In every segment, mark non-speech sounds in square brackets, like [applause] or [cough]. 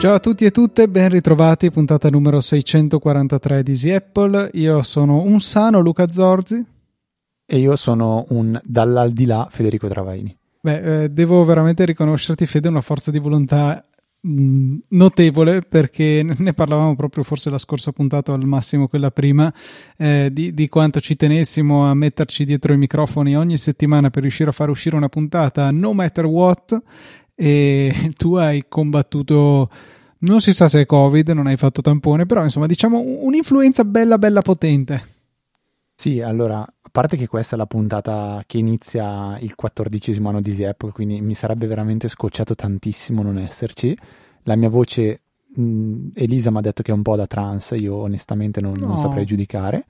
Ciao a tutti e tutte, ben ritrovati, puntata numero 643 di Easy Apple. Io sono un sano Luca Zorzi. E io sono un dall'aldilà Federico Travaini. Beh, eh, devo veramente riconoscerti, Fede, una forza di volontà notevole perché ne parlavamo proprio forse la scorsa puntata, al massimo quella prima, eh, di, di, quanto ci tenessimo a metterci dietro i microfoni ogni settimana per riuscire a fare uscire una puntata no matter what e tu hai combattuto non si sa se è covid non hai fatto tampone però insomma diciamo un'influenza bella bella potente. Sì allora a parte che questa è la puntata che inizia il quattordicesimo anno di Apple quindi mi sarebbe veramente scocciato tantissimo non esserci la mia voce mh, Elisa mi ha detto che è un po' da trans io onestamente non, no. non saprei giudicare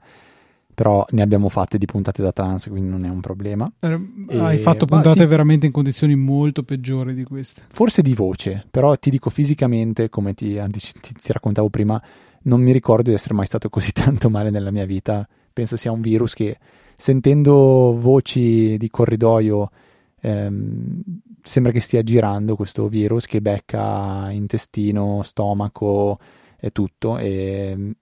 però ne abbiamo fatte di puntate da trans, quindi non è un problema. Eh, hai fatto puntate sì, veramente in condizioni molto peggiori di queste. Forse di voce, però ti dico fisicamente, come ti, ti, ti raccontavo prima, non mi ricordo di essere mai stato [laughs] così tanto male nella mia vita. Penso sia un virus che sentendo voci di corridoio ehm, sembra che stia girando questo virus che becca intestino, stomaco e tutto e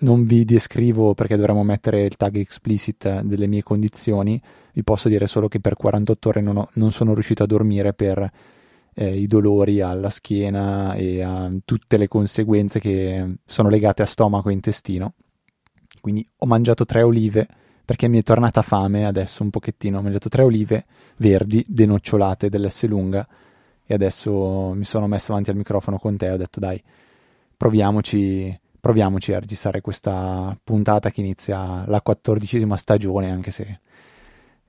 non vi descrivo perché dovremmo mettere il tag explicit delle mie condizioni, vi posso dire solo che per 48 ore non, ho, non sono riuscito a dormire per eh, i dolori alla schiena e a tutte le conseguenze che sono legate a stomaco e intestino. Quindi ho mangiato tre olive perché mi è tornata fame adesso un pochettino, ho mangiato tre olive verdi denocciolate dell'S lunga e adesso mi sono messo avanti al microfono con te e ho detto dai, proviamoci proviamoci a registrare questa puntata che inizia la quattordicesima stagione, anche se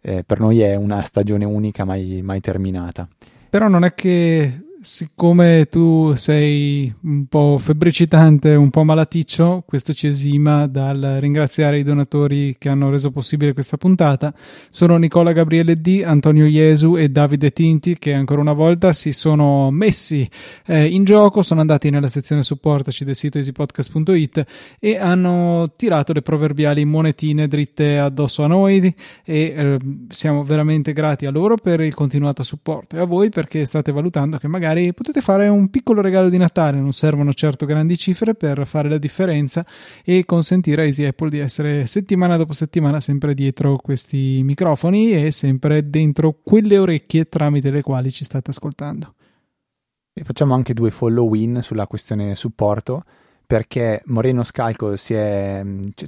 eh, per noi è una stagione unica mai, mai terminata. Però non è che siccome tu sei un po' febbricitante, un po' malaticcio, questo ci esima dal ringraziare i donatori che hanno reso possibile questa puntata. Sono Nicola Gabriele D, Antonio Iesu e Davide Tinti che ancora una volta si sono messi eh, in gioco, sono andati nella sezione supportaci del sito easypodcast.it e hanno tirato le proverbiali monetine dritte addosso a noi e eh, siamo veramente grati a loro per il continuato supporto e a voi perché state valutando che magari magari potete fare un piccolo regalo di Natale, non servono certo grandi cifre per fare la differenza e consentire a Easy Apple di essere settimana dopo settimana sempre dietro questi microfoni e sempre dentro quelle orecchie tramite le quali ci state ascoltando. E facciamo anche due follow in sulla questione supporto perché Moreno Scalco è, ci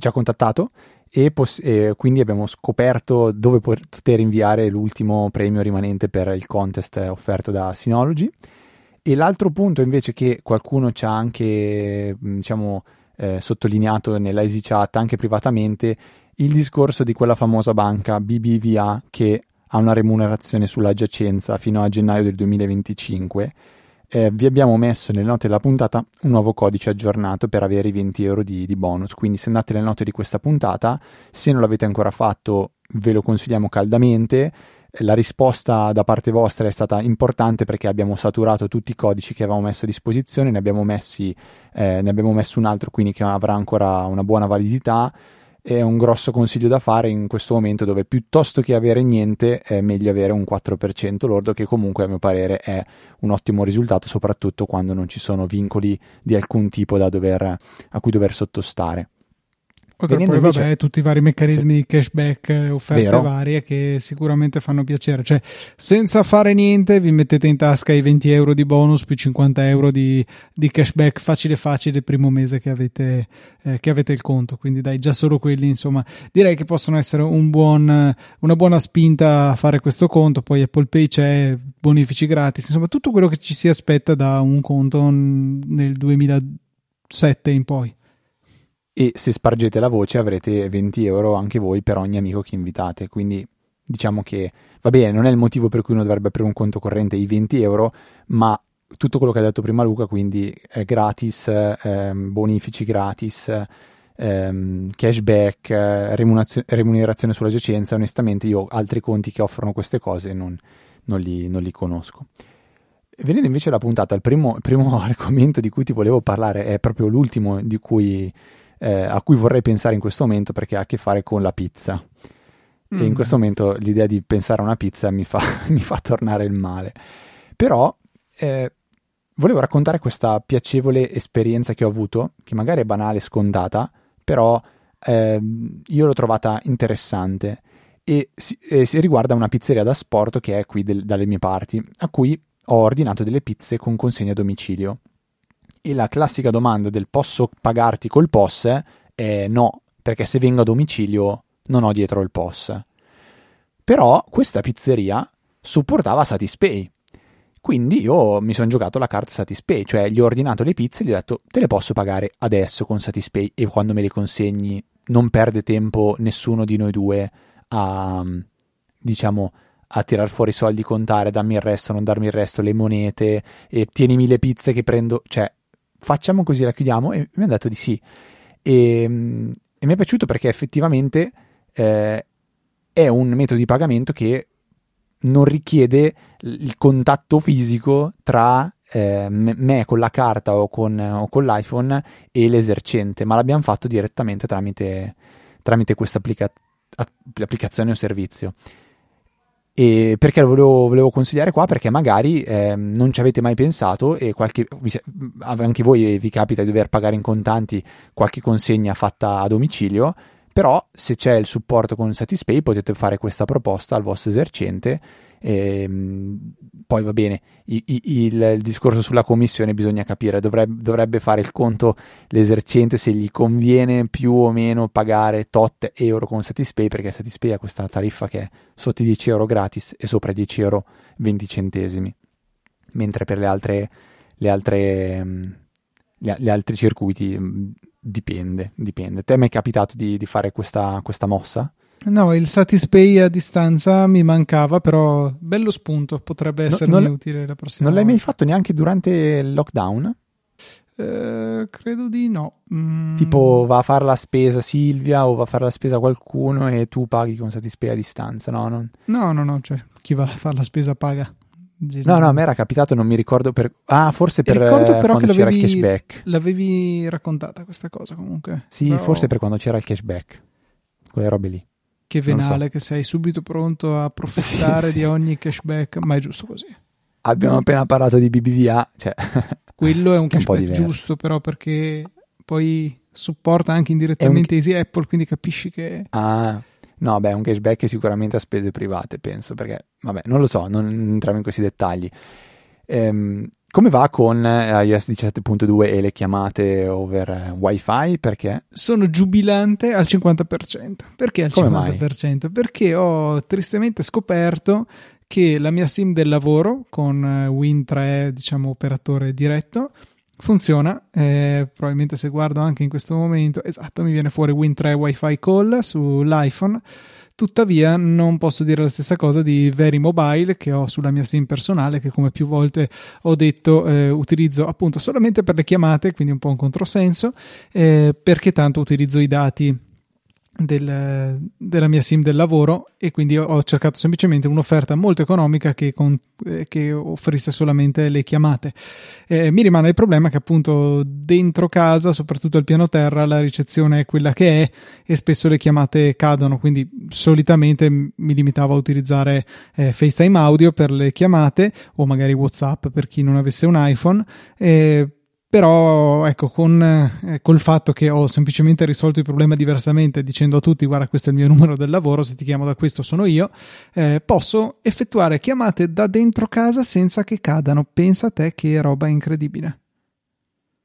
ha contattato e, poss- e, quindi abbiamo scoperto dove poter inviare l'ultimo premio rimanente per il contest offerto da Synology e l'altro punto invece che qualcuno ci ha anche diciamo, eh, sottolineato nella Easy Chat, anche privatamente, il discorso di quella famosa banca BBVA che ha una remunerazione sulla giacenza fino a gennaio del 2025. Eh, vi abbiamo messo nelle note della puntata un nuovo codice aggiornato per avere i 20 euro di, di bonus. Quindi, se andate nelle note di questa puntata, se non l'avete ancora fatto, ve lo consigliamo caldamente la risposta da parte vostra è stata importante perché abbiamo saturato tutti i codici che avevamo messo a disposizione, ne abbiamo, messi, eh, ne abbiamo messo un altro quindi che avrà ancora una buona validità. È un grosso consiglio da fare in questo momento dove piuttosto che avere niente è meglio avere un 4% lordo che comunque a mio parere è un ottimo risultato soprattutto quando non ci sono vincoli di alcun tipo dover, a cui dover sottostare. Oltre poi invece... vabbè, tutti i vari meccanismi sì. di cashback, eh, offerte Vero. varie che sicuramente fanno piacere. Cioè, senza fare niente, vi mettete in tasca i 20 euro di bonus più 50 euro di, di cashback facile facile il primo mese che avete, eh, che avete il conto. Quindi dai, già solo quelli, insomma, direi che possono essere un buon, una buona spinta a fare questo conto. Poi Apple Pay c'è, bonifici gratis, insomma, tutto quello che ci si aspetta da un conto nel 2007 in poi e se spargete la voce avrete 20 euro anche voi per ogni amico che invitate. Quindi diciamo che va bene, non è il motivo per cui uno dovrebbe aprire un conto corrente i 20 euro, ma tutto quello che ha detto prima Luca, quindi è gratis, ehm, bonifici gratis, ehm, cashback, remunerazione, remunerazione sulla giacenza, onestamente io altri conti che offrono queste cose non, non, li, non li conosco. venendo invece alla puntata, il primo, il primo, [laughs] argomento di cui ti volevo parlare è proprio l'ultimo cui, eh, a cui vorrei pensare in questo momento perché ha a che fare con la pizza. Mm. E in mm. questo momento l'idea di pensare a una pizza mi fa, [laughs] mi fa tornare il male. Però eh, volevo raccontare questa piacevole esperienza che ho avuto, che magari è banale, scontata, però eh, io l'ho trovata interessante e si, e si, riguarda una pizzeria da sport che è qui del, dalle mie parti, a cui ho ordinato delle pizze con consegna a domicilio. E la classica domanda del posso pagarti col POS è no, perché se vengo a domicilio non ho dietro il POS. Però questa pizzeria supportava Satispay. Quindi io mi sono giocato la carta Satispay, cioè gli ho ordinato le pizze e gli ho detto te le posso pagare adesso con Satispay e quando me le consegni non perde tempo nessuno di noi due a, diciamo, a tirar fuori i soldi, contare, dammi il resto, non darmi il resto, le monete, e tienimi le pizze che prendo, cioè facciamo così, la chiudiamo e mi ha detto di sì. E, e mi è piaciuto perché effettivamente eh, è un metodo di pagamento che non richiede il contatto fisico tra eh, me con la carta o con, o con, l'iPhone e l'esercente, ma l'abbiamo fatto direttamente tramite, tramite questa applica- applicazione o servizio. E perché lo volevo, volevo, consigliare qua? Perché magari eh, non ci avete mai pensato e qualche, anche voi vi capita di dover pagare in contanti qualche consegna fatta a domicilio, però se c'è il supporto con Satispay potete fare questa proposta al vostro esercente ehm, poi va bene, il, il, il, discorso sulla commissione bisogna capire, dovrebbe, dovrebbe, fare il conto l'esercente se gli conviene più o meno pagare tot euro con Satispay perché Satispay ha questa tariffa che è sotto i 10 euro gratis e sopra i 10 euro 20 centesimi, mentre per le altre, le altre, gli, gli altri circuiti mm, dipende, dipende. Te mi è capitato di, di fare questa, questa mossa? No, il Satispay a distanza mi mancava, però bello spunto, potrebbe essermi no, utile la prossima Non l'hai mai fatto neanche durante il lockdown? Eh, credo di no. Mm. Tipo va a fare la spesa Silvia o va a fare la spesa qualcuno e tu paghi con Satispay a distanza, no? Non... No, no, no, cioè chi va a fare la spesa paga. No, no, a me era capitato, non mi ricordo per... Ah, forse per ricordo però quando c'era il cashback. L'avevi raccontata questa cosa comunque. Sì, però... forse per quando c'era il cashback. Quelle robe lì. Che venale so. che sei subito pronto a approfittare [laughs] sì, sì. di ogni cashback, ma è giusto così. Abbiamo appena parlato di BBVA, cioè... [laughs] Quello è un [laughs] cashback un giusto però perché poi supporta anche indirettamente un... Easy Apple, quindi capisci che... Ah, no, beh, un cashback sicuramente a spese private, penso, perché, vabbè, non lo so, non entriamo in questi dettagli. Ehm, come va con eh, iOS 17.2 e le chiamate over eh, wifi? Perché? Sono giubilante al 50%. Perché al Come 50%? Mai? Perché ho tristemente scoperto che la mia SIM del lavoro con eh, Win3, diciamo operatore diretto, funziona. Eh, probabilmente se guardo anche in questo momento, esatto, mi viene fuori Win3 Wi-Fi call sull'iPhone Tuttavia non posso dire la stessa cosa di Very Mobile che ho sulla mia SIM personale che come più volte ho detto eh, utilizzo appunto solamente per le chiamate, quindi un po' un controsenso, eh, perché tanto utilizzo i dati del, della mia sim del lavoro e quindi ho cercato semplicemente un'offerta molto economica che, con, eh, che offrisse solamente le chiamate. Eh, mi rimane il problema che appunto dentro casa, soprattutto al piano terra, la ricezione è quella che è e spesso le chiamate cadono, quindi solitamente mi limitavo a utilizzare eh, FaceTime audio per le chiamate o magari WhatsApp per chi non avesse un iPhone. Eh, però ecco con eh, col fatto che ho semplicemente risolto il problema diversamente dicendo a tutti guarda questo è il mio [laughs] numero del lavoro se ti chiamo da questo sono io eh, posso effettuare chiamate da dentro casa senza che cadano pensa a te che roba incredibile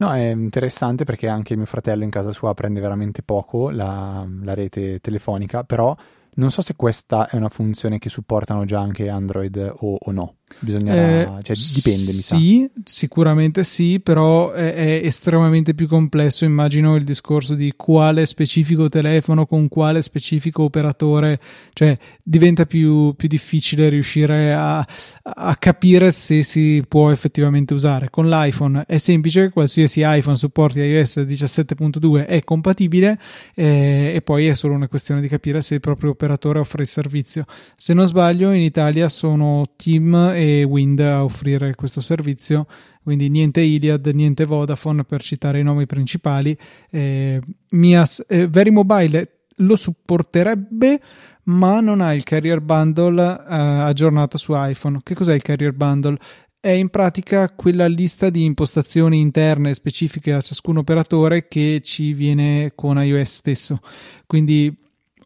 No, è interessante perché anche mio fratello in casa sua prende veramente poco la, la rete telefonica, però non so se questa è una funzione che supportano già anche Android o, o no. Bisognerà, eh, cioè, dipende, mi sa. Sì, sicuramente sì, però è, è, estremamente più complesso. Immagino il discorso di quale specifico telefono con quale specifico operatore, cioè diventa più, più difficile riuscire a, a, capire se si può effettivamente usare. Con l'iPhone è semplice, qualsiasi iPhone supporti iOS 17.2 è compatibile eh, e poi è solo una questione di capire se proprio per operatore offre il servizio. Se non sbaglio, in Italia sono Team e Wind a offrire questo servizio, quindi niente Iliad, niente Vodafone per citare i nomi principali. Eh, Mias, eh, Very Mobile lo supporterebbe, ma non ha il carrier bundle eh, aggiornato su iPhone. Che cos'è il carrier bundle? È in pratica quella lista di impostazioni interne specifiche a ciascun operatore che ci viene con iOS stesso. Quindi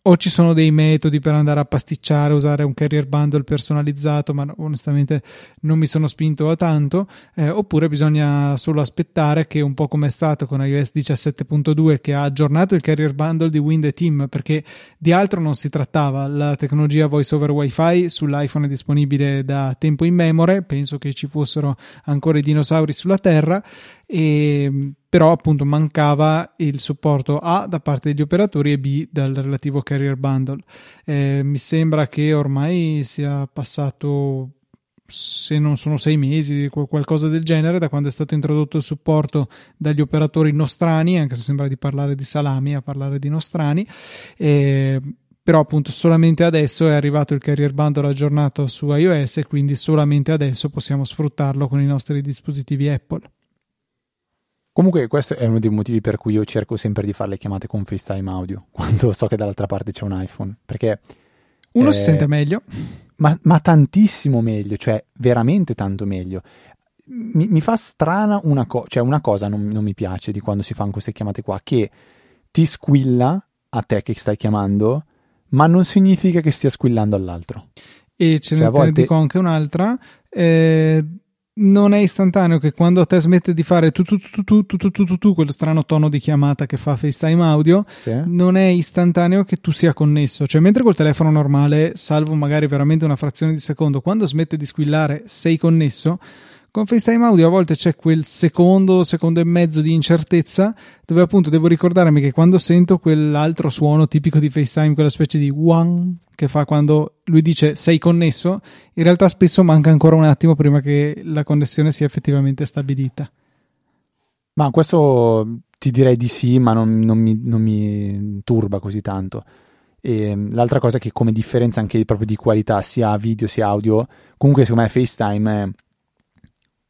o ci sono dei metodi per andare a pasticciare, usare un carrier bundle personalizzato, ma onestamente non mi sono spinto a tanto, eh, oppure bisogna solo aspettare che un po' come è stato con iOS 17.2 che ha aggiornato il carrier bundle di Wind e Team, perché di altro non si trattava, la tecnologia voice over wifi sull'iPhone è disponibile da tempo in memoria, penso che ci fossero ancora i dinosauri sulla Terra e però appunto mancava il supporto A da parte degli operatori e B dal relativo carrier bundle. Eh, mi sembra che ormai sia passato se non sono sei mesi, qualcosa del genere, da quando è stato introdotto il supporto dagli operatori nostrani, anche se sembra di parlare di salami a parlare di nostrani. Eh, però appunto solamente adesso è arrivato il carrier bundle aggiornato su iOS e quindi solamente adesso possiamo sfruttarlo con i nostri dispositivi Apple. Comunque questo è uno dei motivi per cui io cerco sempre di fare le chiamate con FaceTime audio, [laughs] quando so che dall'altra parte c'è un iPhone, perché... Uno eh, si sente meglio. Ma, ma, tantissimo meglio, cioè veramente tanto meglio. Mi, mi fa strana una cosa, cioè una cosa non, non, mi piace di quando si fanno queste chiamate qua, che ti squilla a te che stai chiamando, ma non significa che stia squillando all'altro. E ce cioè, ne, volte... dico anche un'altra. Eh, non è istantaneo che quando a te smette di fare tu tu tu tu tu tu tu tu, tu quello strano tono di chiamata che fa FaceTime audio, sì. non è istantaneo che tu sia connesso. Cioè, mentre col telefono normale, salvo magari veramente una frazione di secondo, quando smette di squillare sei connesso, con FaceTime Audio a volte c'è quel secondo, secondo e mezzo di incertezza dove appunto devo ricordarmi che quando sento quell'altro suono tipico di FaceTime, quella specie di one che fa quando lui dice sei connesso, in realtà spesso manca ancora un attimo prima che la connessione sia effettivamente stabilita. Ma questo ti direi di sì, ma non, non, mi, non mi, turba così tanto. E l'altra cosa che come differenza anche proprio di qualità sia video sia audio, comunque secondo me FaceTime è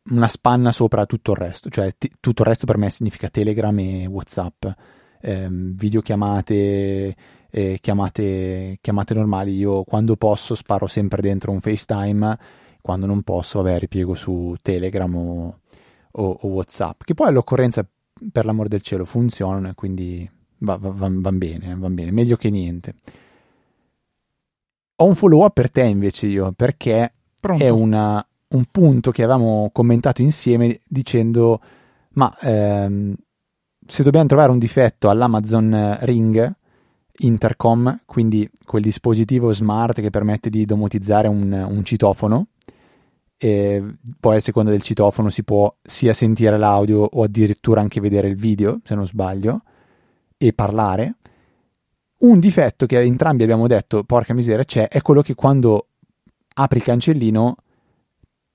una spanna sopra tutto il resto, cioè t- tutto il resto per me significa Telegram e Whatsapp, eh, videochiamate, eh, chiamate, chiamate normali, io quando posso sparo sempre dentro un FaceTime, quando non posso vabbè ripiego su Telegram o, o, o Whatsapp, che poi all'occorrenza per l'amor del cielo funzionano e quindi va, va, va, va bene, va bene, meglio che niente. Ho un follow up per te invece io, perché Pronto. è una, un punto che avevamo commentato insieme dicendo ma ehm, se dobbiamo trovare un difetto all'Amazon Ring Intercom, quindi quel dispositivo smart che permette di domotizzare un, un citofono, e poi a seconda del citofono si può sia sentire l'audio o addirittura anche vedere il video, se non sbaglio, e parlare. Un difetto che entrambi abbiamo detto, porca miseria, c'è, è quello che quando apri il cancellino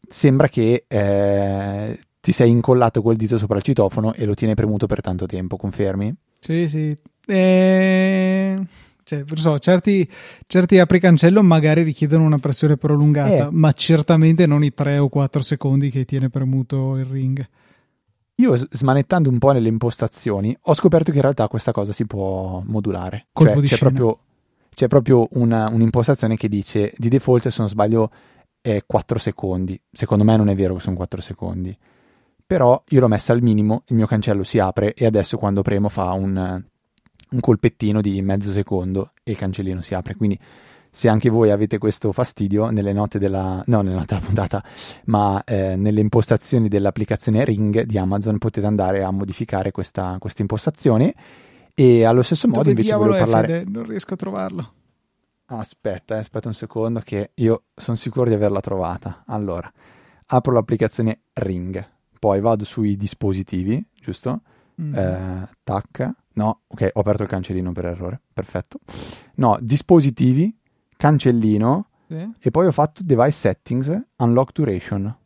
sembra che eh, ti sei incollato col dito sopra il citofono e lo tiene premuto per tanto tempo, confermi? Sì, sì. E... Cioè, so, certi, certi apricancello magari richiedono una pressione prolungata, eh. ma certamente non i 3 o 4 secondi che tiene premuto il ring. Io smanettando un po' nelle impostazioni ho scoperto che in realtà questa cosa si può modulare. Colpo cioè, c'è, proprio, c'è proprio una, un'impostazione che dice di default, se non sbaglio, è 4 secondi. Secondo me non è vero che sono 4 secondi. Però io l'ho messa al minimo, il mio cancello si apre e adesso quando premo fa un, un colpettino di mezzo secondo e il cancellino si apre. Quindi se anche voi avete questo fastidio nelle note della, no, note della puntata, ma eh, nelle impostazioni dell'applicazione Ring di Amazon potete andare a modificare questa, questa impostazione. E allo stesso Dove modo invece volevo parlare. Fede? Non riesco a trovarlo. Aspetta, eh, aspetta un secondo che io sono sicuro di averla trovata. Allora, apro l'applicazione Ring, poi vado sui dispositivi, giusto? Mm. Eh, tac. No, ok, ho aperto il cancellino per errore. Perfetto. No, dispositivi, cancellino sì. e poi ho fatto device settings, unlock duration.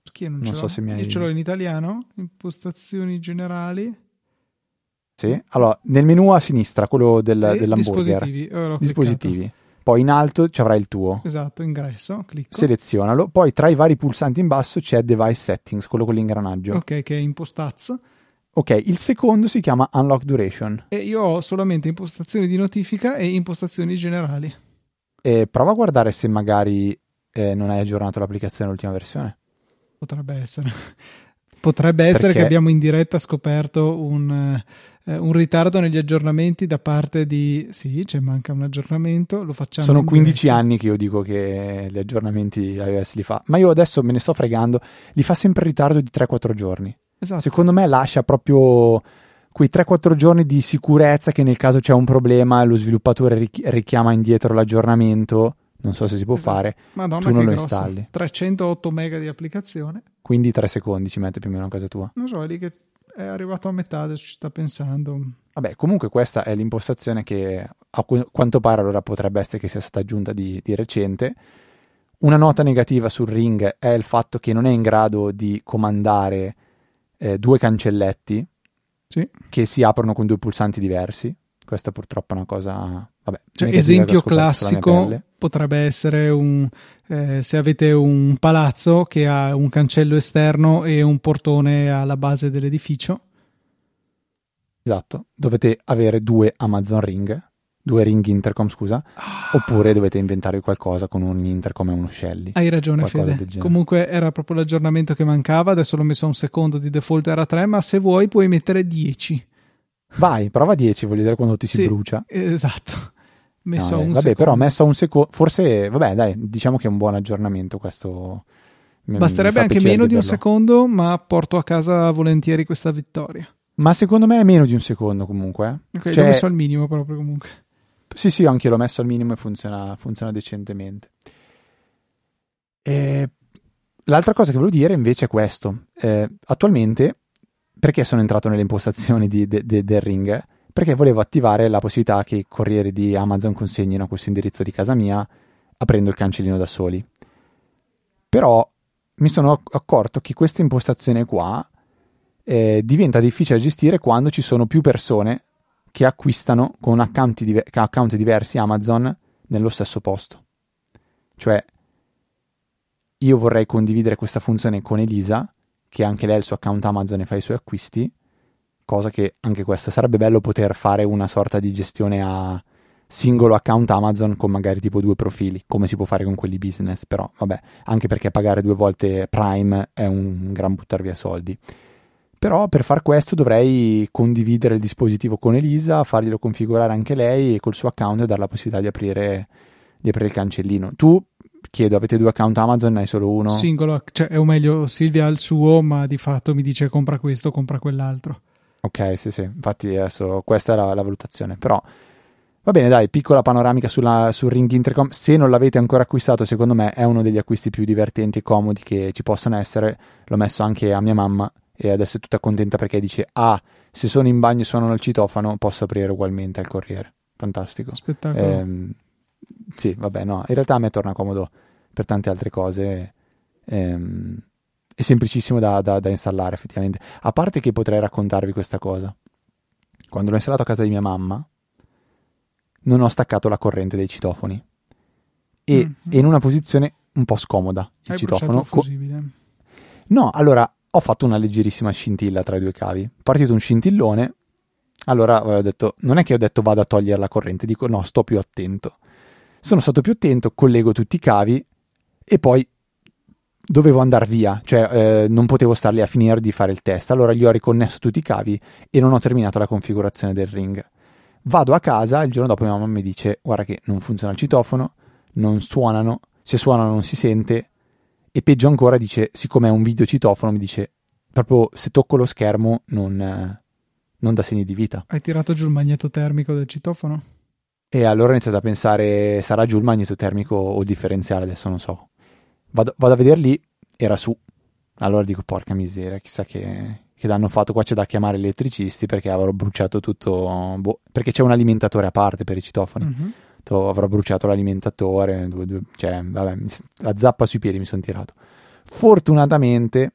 Perché non, non so se mi hai... Io ce l'ho in italiano, impostazioni generali. Sì, allora nel menu a sinistra, quello del, Sì, dell'hamburger, dispositivi. Dispositivi. Poi in alto ci avrai il tuo. Esatto, ingresso, clicco. Selezionalo. Poi tra i vari pulsanti in basso c'è Device Settings, quello con l'ingranaggio. Ok, che è impostazzo. Ok, il secondo si chiama Unlock Duration. E io ho solamente impostazioni di notifica e impostazioni generali. E prova a guardare se magari eh, non hai aggiornato l'applicazione all'ultima versione. Potrebbe essere. [laughs] Potrebbe essere Perché- che abbiamo in diretta scoperto un, eh, un ritardo negli aggiornamenti da parte di... Sì, c'è manca un aggiornamento, lo facciamo Sono in 15 diretta. anni che io dico che gli aggiornamenti iOS li fa, ma io adesso me ne sto fregando, li fa sempre in ritardo di 3-4 giorni. Esatto. Secondo me lascia proprio quei 3-4 giorni di sicurezza che nel caso c'è un problema lo sviluppatore richi- richiama indietro l'aggiornamento, non so se si può Esatto. fare, Madonna, tu non lo grossa. installi. 308 mega di applicazione. quindi 3 secondi ci mette più o meno a casa tua. Non so, è lì che è arrivato a metà, adesso ci sta pensando. Vabbè, comunque questa è l'impostazione che a qu- quanto pare allora potrebbe essere che sia stata aggiunta di, di recente. Una nota negativa sul Ring è il fatto che non è in grado di comandare eh, due cancelletti Sì. che si aprono con due pulsanti diversi. Questa purtroppo è una cosa... Vabbè, Cioè, esempio classico potrebbe essere un, eh, se avete un palazzo che ha un cancello esterno e un portone alla base dell'edificio. Esatto, dovete avere due Amazon Ring, due Ring Intercom, scusa, oppure dovete inventare qualcosa con un Intercom e uno Shelly. Hai ragione, Fede. Comunque era proprio l'aggiornamento che mancava. Adesso l'ho messo a un secondo di default era 3, ma se vuoi puoi mettere 10. Vai, prova 10, voglio vedere quando ti si Sì, brucia. Esatto. Messo No, a eh, un vabbè, secondo. però messo a un secondo, forse, vabbè, dai, diciamo che è un buon aggiornamento questo. Mi Basterebbe anche meno di un vederlo. secondo, ma porto a casa volentieri questa vittoria. Ma secondo me è meno di un secondo comunque. eh. Ok, Cioè, l'ho messo al minimo proprio comunque. Sì, sì, anche io l'ho messo al minimo e funziona, funziona decentemente. E L'altra cosa che volevo dire invece è questo. Eh, attualmente, perché sono entrato nelle impostazioni di- de- de- del ring? Perché volevo attivare la possibilità che i corrieri di Amazon consegnino questo indirizzo di casa mia aprendo il cancellino da soli. Però mi sono acc- accorto che questa impostazione qua eh, diventa difficile da gestire quando ci sono più persone che acquistano con account, diver- account diversi Amazon nello stesso posto. Cioè, io vorrei condividere questa funzione con Elisa, che anche lei ha il suo account Amazon e fa i suoi acquisti, cosa che anche questa sarebbe bello poter fare una sorta di gestione a singolo account Amazon con magari tipo due profili, come si può fare con quelli business, però vabbè, anche perché pagare due volte Prime è un gran buttare via soldi. Però per far questo dovrei condividere il dispositivo con Elisa, farglielo configurare anche lei e col suo account dare la possibilità di aprire, di aprire il cancellino. Tu, chiedo, avete due account Amazon, ne hai solo uno? Singolo, cioè, o meglio, Silvia ha il suo, ma di fatto mi dice compra questo, compra quell'altro. Ok, sì, sì, infatti adesso questa è la, la valutazione, però va bene, dai, piccola panoramica sulla, sul Ring Intercom, se non l'avete ancora acquistato, secondo me è uno degli acquisti più divertenti e comodi che ci possano essere, l'ho messo anche a mia mamma e adesso è tutta contenta perché dice, ah, se sono in bagno e suonano il citofono posso aprire ugualmente al corriere, fantastico. Spettacolo. Ehm, sì, vabbè, no, in realtà a me torna comodo per tante altre cose. ehm, è semplicissimo da, da- da installare, effettivamente. A parte che potrei raccontarvi questa cosa. Quando l'ho installato a casa di mia mamma, non ho staccato la corrente dei citofoni. E Mhm. è in una posizione un po' scomoda il Hai citofono. Co-. No, allora ho fatto una leggerissima scintilla tra i due cavi. È partito un scintillone. Allora ho detto, non è che ho detto vado a togliere la corrente, dico no, sto più attento. Sono stato più attento, collego tutti i cavi e poi dovevo andare via, cioè eh, non potevo star lì a finire di fare il test. Allora gli ho riconnesso tutti i cavi e non ho terminato la configurazione del ring. Vado a casa, il giorno dopo mia mamma mi dice guarda che non funziona il citofono, non suonano, se suonano non si sente e peggio ancora dice siccome è un video citofono mi dice proprio se tocco lo schermo non, eh, non dà segni di vita. Hai tirato giù il magneto termico del citofono? E allora ho iniziato a pensare sarà giù il magneto termico o il differenziale, adesso non so. Vado, vado a vedere lì, era su. Allora dico porca miseria, chissà che, che l'hanno fatto. Qua c'è da chiamare gli elettricisti perché avrò bruciato tutto. boh, perché c'è un alimentatore a parte per i citofoni. Mhm. Detto, avrò bruciato l'alimentatore, due- due- cioè, vabbè, la zappa sui piedi mi sono tirato. Fortunatamente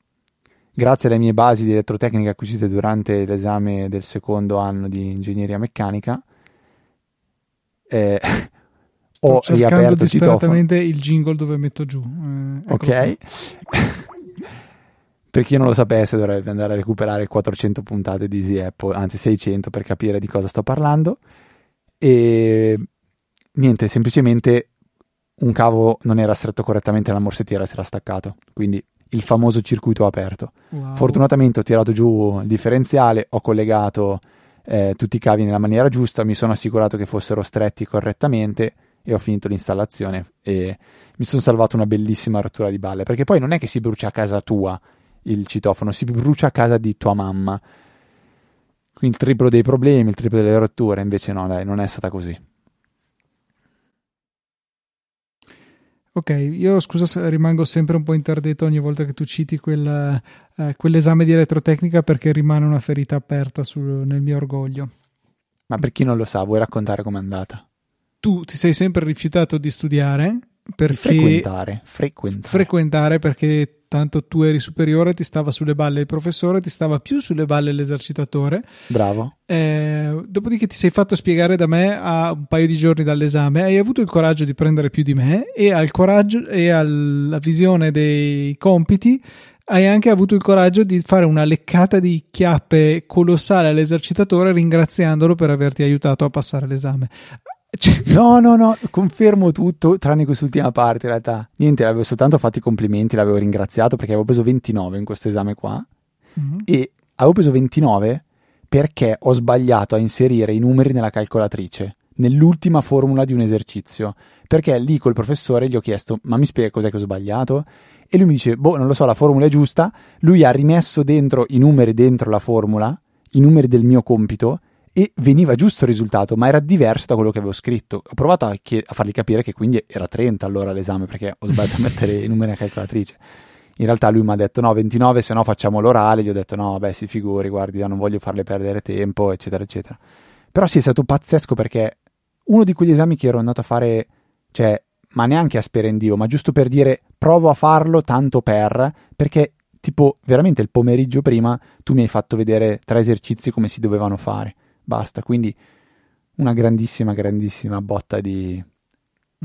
grazie alle mie basi di elettrotecnica acquisite durante l'esame del secondo anno di ingegneria meccanica, eh, ho riaperto il citofono. il jingle dove metto giù. Eh, ok. [laughs] per chi non lo sapesse dovrebbe andare a recuperare 400 puntate di Easy Apple, anzi 600 per capire di cosa sto parlando. E niente, semplicemente un cavo non era stretto correttamente la morsettiera, si era staccato. Quindi il famoso circuito aperto. Wow. Fortunatamente ho tirato giù il differenziale, ho collegato eh, tutti i cavi nella maniera giusta, mi sono assicurato che fossero stretti correttamente e ho finito l'installazione e mi sono salvato una bellissima rottura di balle, perché poi non è che si brucia a casa tua il citofono, si brucia a casa di tua mamma. Quindi il triplo dei problemi, il triplo delle rotture, invece no, dai, non è stata così. Ok, io scusa rimango sempre un po' interdetto ogni volta che tu citi quel, eh, quell'esame di elettrotecnica perché rimane una ferita aperta sul, nel mio orgoglio. Ma per chi non lo sa, vuoi raccontare com'è andata? Tu ti sei sempre rifiutato di studiare perché... Frequentare, frequentare. Frequentare perché tanto tu eri superiore, ti stava sulle balle il professore, ti stava più sulle balle l'esercitatore. Bravo. Eh, dopodiché ti sei fatto spiegare da me a un paio di giorni dall'esame, hai avuto il coraggio di prendere più di me e al coraggio e alla visione dei compiti hai anche avuto il coraggio di fare una leccata di chiappe colossale all'esercitatore ringraziandolo per averti aiutato a passare l'esame. Cioè... [laughs] No, no, no, confermo tutto, tranne quest'ultima parte in realtà. Niente, l'avevo soltanto fatto i complimenti, l'avevo ringraziato perché avevo preso 29 in questo esame qua mm-hmm. e avevo preso 29 perché ho sbagliato a inserire i numeri nella calcolatrice, nell'ultima formula di un esercizio. Perché lì col professore gli ho chiesto, ma mi spiega cos'è che ho sbagliato? E lui mi dice, boh, non lo so, la formula è giusta. Lui ha rimesso dentro i numeri dentro la formula, i numeri del mio compito, e veniva giusto il risultato, ma era diverso da quello che avevo scritto. Ho provato a, chied- a fargli capire che quindi era 30 allora l'esame perché ho sbagliato a [laughs] mettere i numeri a calcolatrice. In realtà lui mi ha detto no, 29, se no facciamo l'orale. Gli ho detto no, beh, si figuri, guardi, non voglio farle perdere tempo, eccetera, eccetera. Però sì, è stato pazzesco perché uno di quegli esami che ero andato a fare, cioè, ma neanche a sperendio, ma giusto per dire provo a farlo tanto per, perché tipo veramente il pomeriggio prima tu mi hai fatto vedere tre esercizi come si dovevano fare basta. Quindi una grandissima, grandissima botta di...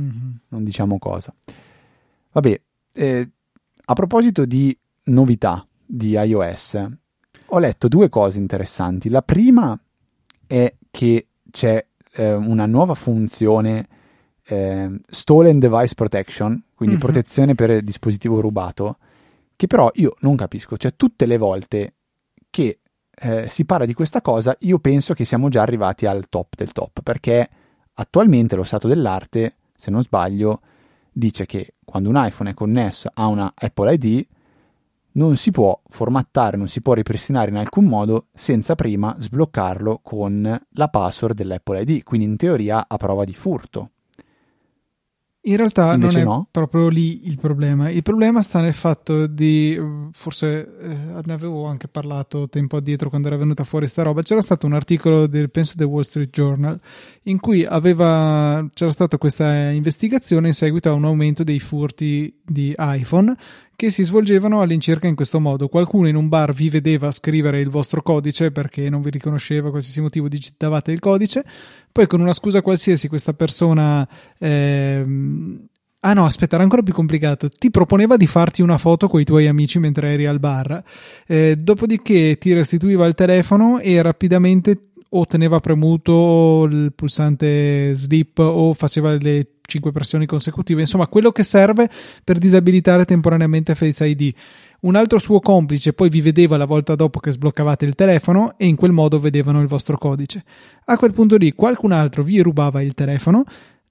Mm-hmm. non diciamo cosa. Vabbè, eh, a proposito di novità di iOS, ho letto due cose interessanti. La prima è che c'è eh, una nuova funzione eh, Stolen Device Protection, quindi mm-hmm. protezione per dispositivo rubato, che però io non capisco. Cioè, tutte le volte che eh, si parla di questa cosa, io penso che siamo già arrivati al top del top, perché attualmente lo stato dell'arte, se non sbaglio, dice che quando un iPhone è connesso a una Apple ID non si può formattare, non si può ripristinare in alcun modo senza prima sbloccarlo con la password dell'Apple ID, quindi in teoria a prova di furto. In realtà Invece non è no. proprio lì il problema. Il problema sta nel fatto di, forse eh, ne avevo anche parlato tempo addietro quando era venuta fuori sta roba, c'era stato un articolo del, penso del Wall Street Journal in cui aveva, c'era stata questa investigazione in seguito a un aumento dei furti di iPhone che si svolgevano all'incirca in questo modo. Qualcuno in un bar vi vedeva scrivere il vostro codice perché non vi riconosceva, qualsiasi motivo digitavate il codice, poi con una scusa qualsiasi questa persona... Ehm, Ah no, aspetta, era ancora più complicato. Ti proponeva di farti una foto con i tuoi amici mentre eri al bar, eh, dopodiché ti restituiva il telefono e rapidamente o teneva premuto il pulsante sleep o faceva le 5 pressioni consecutive, insomma quello che serve per disabilitare temporaneamente Face ID. Un altro suo complice poi vi vedeva la volta dopo che sbloccavate il telefono e in quel modo vedevano il vostro codice. A quel punto lì qualcun altro vi rubava il telefono,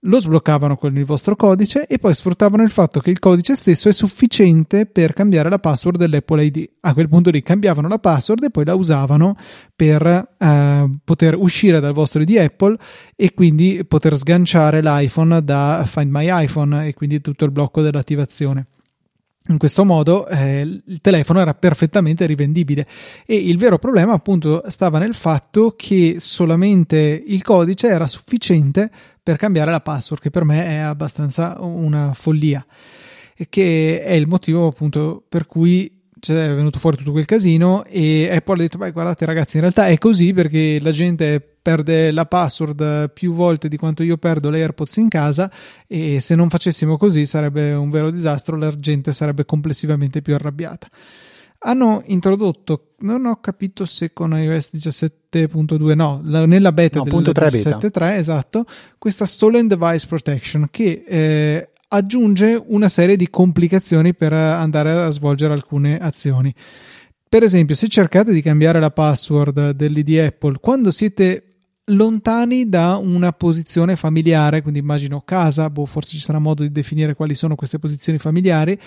lo sbloccavano con il vostro codice e poi sfruttavano il fatto che il codice stesso è sufficiente per cambiare la password dell'Apple ID. A quel punto lì cambiavano la password e poi la usavano per eh, poter uscire dal vostro ID Apple e quindi poter sganciare l'iPhone da Find My iPhone e quindi tutto il blocco dell'attivazione. In questo modo eh, il telefono era perfettamente rivendibile. E il vero problema appunto stava nel fatto che solamente il codice era sufficiente per cambiare la password, che per me è abbastanza una follia e che è il motivo appunto per cui c'è venuto fuori tutto quel casino e Apple ha detto beh guardate ragazzi in realtà è così perché la gente perde la password più volte di quanto io perdo le AirPods in casa e se non facessimo così sarebbe un vero disastro la gente sarebbe complessivamente più arrabbiata. Hanno introdotto non ho capito se con iOS 17.2 no nella beta no, del 17.3 esatto questa stolen device protection che eh, aggiunge una serie di complicazioni per andare a svolgere alcune azioni. Per esempio, se cercate di cambiare la password dell'ID Apple quando siete lontani da una posizione familiare, quindi immagino casa, boh, forse ci sarà modo di definire quali sono queste posizioni familiari,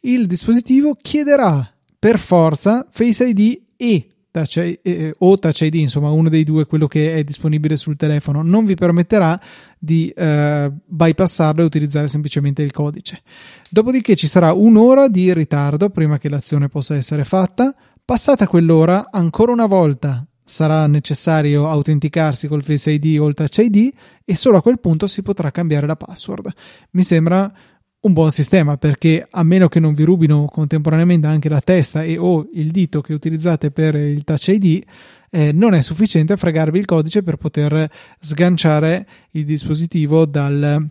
il dispositivo chiederà per forza Face ID e Touch, eh, o Touch ID, insomma uno dei due, quello che è disponibile sul telefono, non vi permetterà di eh, bypassarlo e utilizzare semplicemente il codice. Dopodiché ci sarà un'ora di ritardo prima che l'azione possa essere fatta. Passata quell'ora, ancora una volta sarà necessario autenticarsi col Face ID o il Touch ID e solo a quel punto si potrà cambiare la password. Mi sembra un buon sistema perché a meno che non vi rubino contemporaneamente anche la testa e o il dito che utilizzate per il touch ID eh, non è sufficiente fregarvi il codice per poter sganciare il dispositivo dal,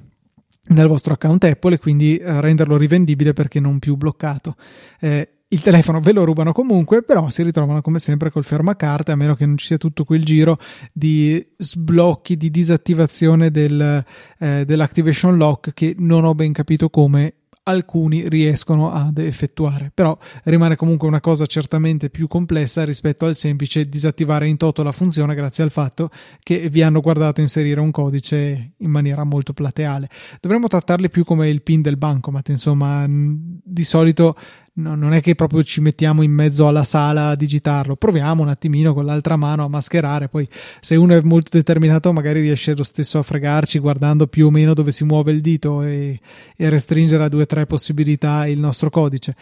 dal vostro account Apple e quindi eh, renderlo rivendibile perché non più bloccato. Eh, il telefono ve lo rubano comunque, però si ritrovano come sempre col fermacarte, a meno che non ci sia tutto quel giro di sblocchi, di disattivazione del, eh, dell'activation lock che non ho ben capito come alcuni riescono ad effettuare, però rimane comunque una cosa certamente più complessa rispetto al semplice disattivare in toto la funzione grazie al fatto che vi hanno guardato inserire un codice in maniera molto plateale. Dovremmo trattarli più come il pin del bancomat, insomma, di solito no, non è che proprio ci mettiamo in mezzo alla sala a digitarlo, proviamo un attimino con l'altra mano a mascherare, poi se uno è molto determinato magari riesce lo stesso a fregarci guardando più o meno dove si muove il dito e, e restringere a due o tre possibilità il nostro codice.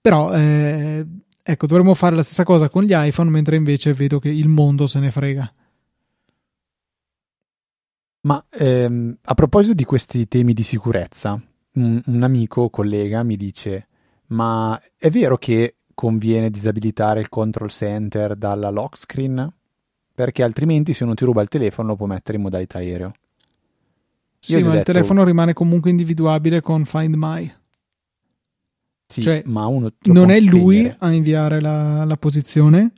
Però eh, ecco, dovremmo fare la stessa cosa con gli iPhone, mentre invece vedo che il mondo se ne frega. Ma ehm, a proposito di questi temi di sicurezza, un, un amico, collega, mi dice ma è vero che conviene disabilitare il control center dalla lock screen? Perché altrimenti se uno ti ruba il telefono lo può mettere in modalità aereo. Sì, ma detto, il telefono rimane comunque individuabile con Find My. Sì, cioè, ma uno non è lui a inviare la, la posizione,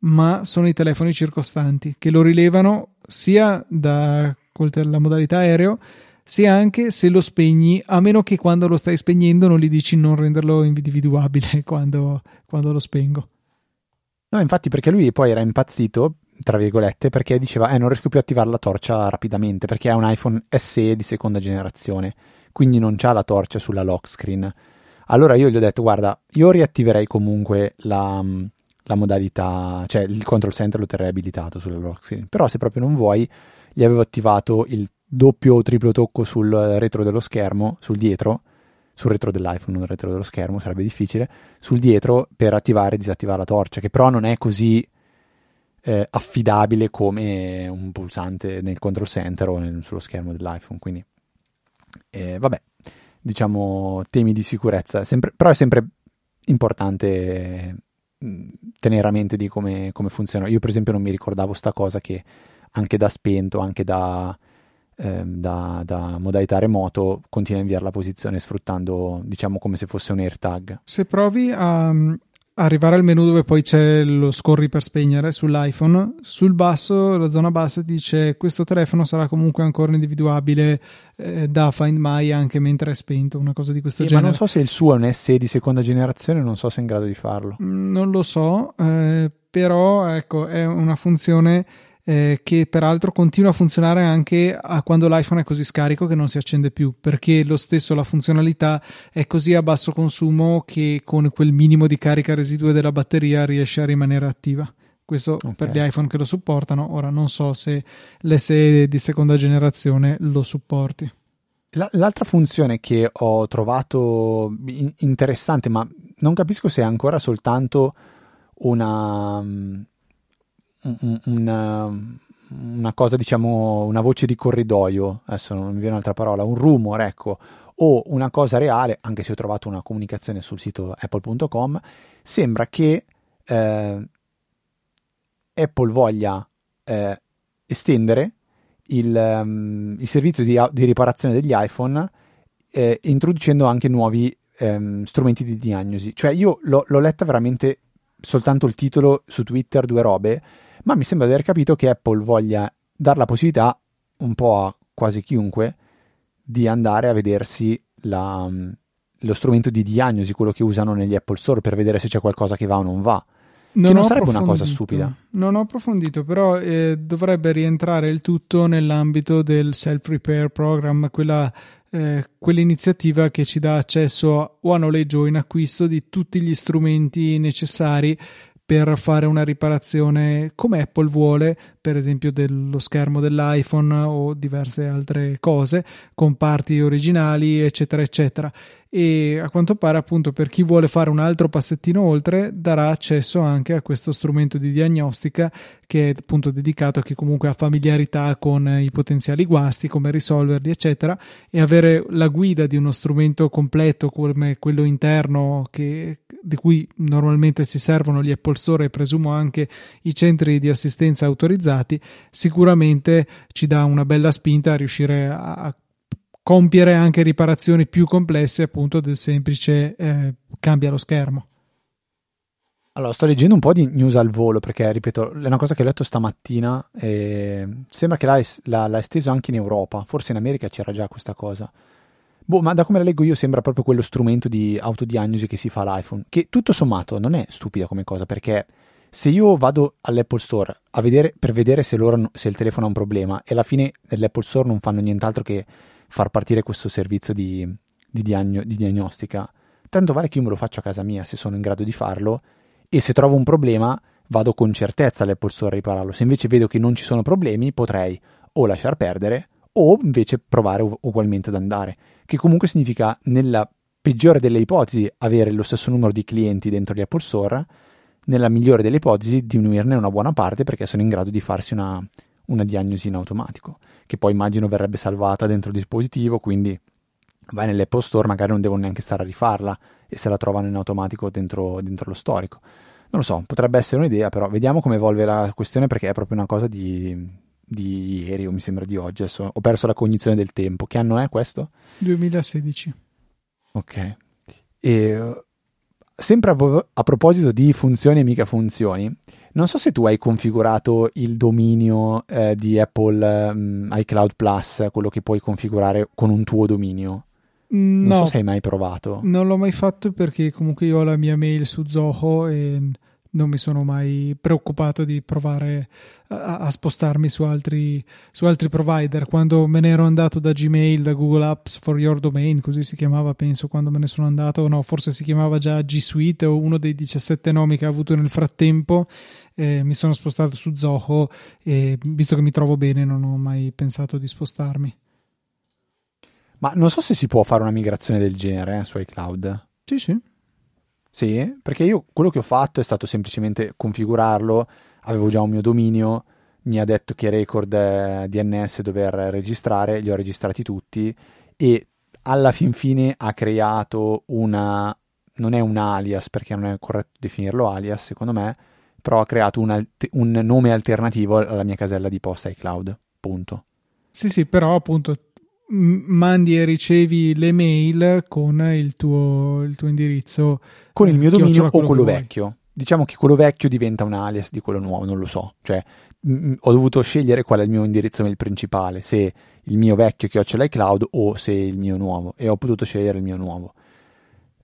ma sono i telefoni circostanti che lo rilevano sia da la modalità aereo sia anche se lo spegni, a meno che quando lo stai spegnendo non gli dici non renderlo individuabile [laughs] quando, quando lo spengo. No, infatti perché lui poi era impazzito, tra virgolette, perché diceva eh non riesco più a attivare la torcia rapidamente perché ha un iPhone SE di seconda generazione, quindi non c'ha la torcia sulla lock screen. Allora io gli ho detto guarda, io riattiverei comunque la, la modalità, cioè il control center lo terrei abilitato sulla lock screen, però se proprio non vuoi gli avevo attivato il doppio o triplo tocco sul retro dello schermo, sul dietro, sul retro dell'iPhone, non retro dello schermo, sarebbe difficile, sul dietro per attivare e disattivare la torcia, che però non è così eh, affidabile come un pulsante nel control center o nel, sullo schermo dell'iPhone. Quindi, eh, vabbè, diciamo temi di sicurezza, sempre, però è sempre importante tenere a mente di come, come funziona. Io, per esempio, non mi ricordavo sta cosa che anche da spento, anche da ehm, da, da, modalità remoto continua a inviare la posizione sfruttando diciamo come se fosse un AirTag. Se provi a um, arrivare al menu dove poi c'è lo scorri per spegnere sull'iPhone, sul basso, la zona bassa dice questo telefono sarà comunque ancora individuabile eh, da Find My anche mentre è spento, una cosa di questo sì, genere. Ma non so se il suo è un SE di seconda generazione, non so se è in grado di farlo. Mm, non lo so, eh, però ecco, è una funzione eh, che peraltro continua a funzionare anche a quando l'iPhone è così scarico che non si accende più, perché lo stesso la funzionalità è così a basso consumo che con quel minimo di carica residua della batteria riesce a rimanere attiva. Questo okay. per gli iPhone che lo supportano, ora non so se l'SE di seconda generazione lo supporti. L'altra funzione che ho trovato interessante, ma non capisco se è ancora soltanto una, una, una cosa, diciamo, una voce di corridoio, adesso non mi viene un'altra parola, un rumor, ecco, o una cosa reale, anche se ho trovato una comunicazione sul sito apple.com, sembra che eh, Apple voglia eh, estendere il, um, il servizio di, di, riparazione degli iPhone eh, introducendo anche nuovi ehm, strumenti di diagnosi. Cioè io l'ho, l'ho letta veramente soltanto il titolo su Twitter, due robe, ma mi sembra di aver capito che Apple voglia dare la possibilità un po' a quasi chiunque di andare a vedersi la, lo strumento di diagnosi, quello che usano negli Apple Store per vedere se c'è qualcosa che va o non va. Non che non sarebbe una cosa stupida. Non ho approfondito, però eh, dovrebbe rientrare il tutto nell'ambito del self-repair program, quella, eh, quell'iniziativa che ci dà accesso o a noleggio o in acquisto di tutti gli strumenti necessari per fare una riparazione come Apple vuole, per esempio dello schermo dell'iPhone o diverse altre cose, con parti originali, eccetera, eccetera e a quanto pare appunto per chi vuole fare un altro passettino oltre darà accesso anche a questo strumento di diagnostica che è appunto dedicato a chi comunque ha familiarità con i potenziali guasti, come risolverli eccetera e avere la guida di uno strumento completo come quello interno che, di cui normalmente si servono gli Apple Store e presumo anche i centri di assistenza autorizzati sicuramente ci dà una bella spinta a riuscire a compiere anche riparazioni più complesse appunto del semplice eh, cambia lo schermo. Allora, sto leggendo un po' di news al volo perché, ripeto, è una cosa che ho letto stamattina e sembra che l'ha, l'ha, l'ha esteso anche in Europa, forse in America c'era già questa cosa. Boh, ma da come la leggo io sembra proprio quello strumento di autodiagnosi che si fa all'iPhone, che tutto sommato non è stupida come cosa perché se io vado all'Apple Store vedere, per vedere se, loro, se il telefono ha un problema e alla fine nell'Apple Store non fanno nient'altro che far partire questo servizio di, di, diagno, di diagnostica, tanto vale che io me lo faccio a casa mia se sono in grado di farlo e se trovo un problema vado con certezza all'Apple Store a ripararlo. Se invece vedo che non ci sono problemi, potrei o lasciar perdere o invece provare ugualmente ad andare, che comunque significa nella peggiore delle ipotesi avere lo stesso numero di clienti dentro gli Apple Store, nella migliore delle ipotesi diminuirne una buona parte perché sono in grado di farsi una, una diagnosi in automatico, che poi immagino verrebbe salvata dentro il dispositivo, quindi vai nell'Apple Store, magari non devo neanche stare a rifarla e se la trovano in automatico dentro, dentro lo storico. Non lo so, potrebbe essere un'idea, però vediamo come evolve la questione perché è proprio una cosa di, di ieri o mi sembra di oggi. Adesso ho perso la cognizione del tempo. Che anno è questo? 2016. Ok. E sempre a, a proposito di funzioni e mica funzioni, non so se tu hai configurato il dominio eh, di Apple um, iCloud Plus, quello che puoi configurare con un tuo dominio. Non no, so se hai mai provato. Non l'ho mai fatto perché comunque io ho la mia mail su Zoho e non mi sono mai preoccupato di provare a, a spostarmi su altri, su altri, provider. Quando me ne ero andato da Gmail, da Google Apps for Your Domain, così si chiamava, penso, quando me ne sono andato, no, forse si chiamava già G Suite o uno dei 17 nomi che ha avuto nel frattempo. Eh, mi sono spostato su Zoho e visto che mi trovo bene non ho mai pensato di spostarmi. Ma non so se si può fare una migrazione del genere eh, su iCloud. Sì, sì. Sì, perché io quello che ho fatto è stato semplicemente configurarlo, avevo già un mio dominio, mi ha detto che record DNS dover registrare, li ho registrati tutti e alla fin fine ha creato una, non è un alias perché non è corretto definirlo alias secondo me, però ha creato un, un nome alternativo alla mia casella di posta iCloud, punto. Sì, sì, però appunto mandi e ricevi le mail con il tuo, il tuo indirizzo. Con il mio dominio o quello vecchio. Diciamo che quello vecchio diventa un alias di quello nuovo, non lo so. Cioè, mh, ho dovuto scegliere qual è il mio indirizzo mail principale, se il mio vecchio chiocciola iCloud o se il mio nuovo. E ho potuto scegliere il mio nuovo.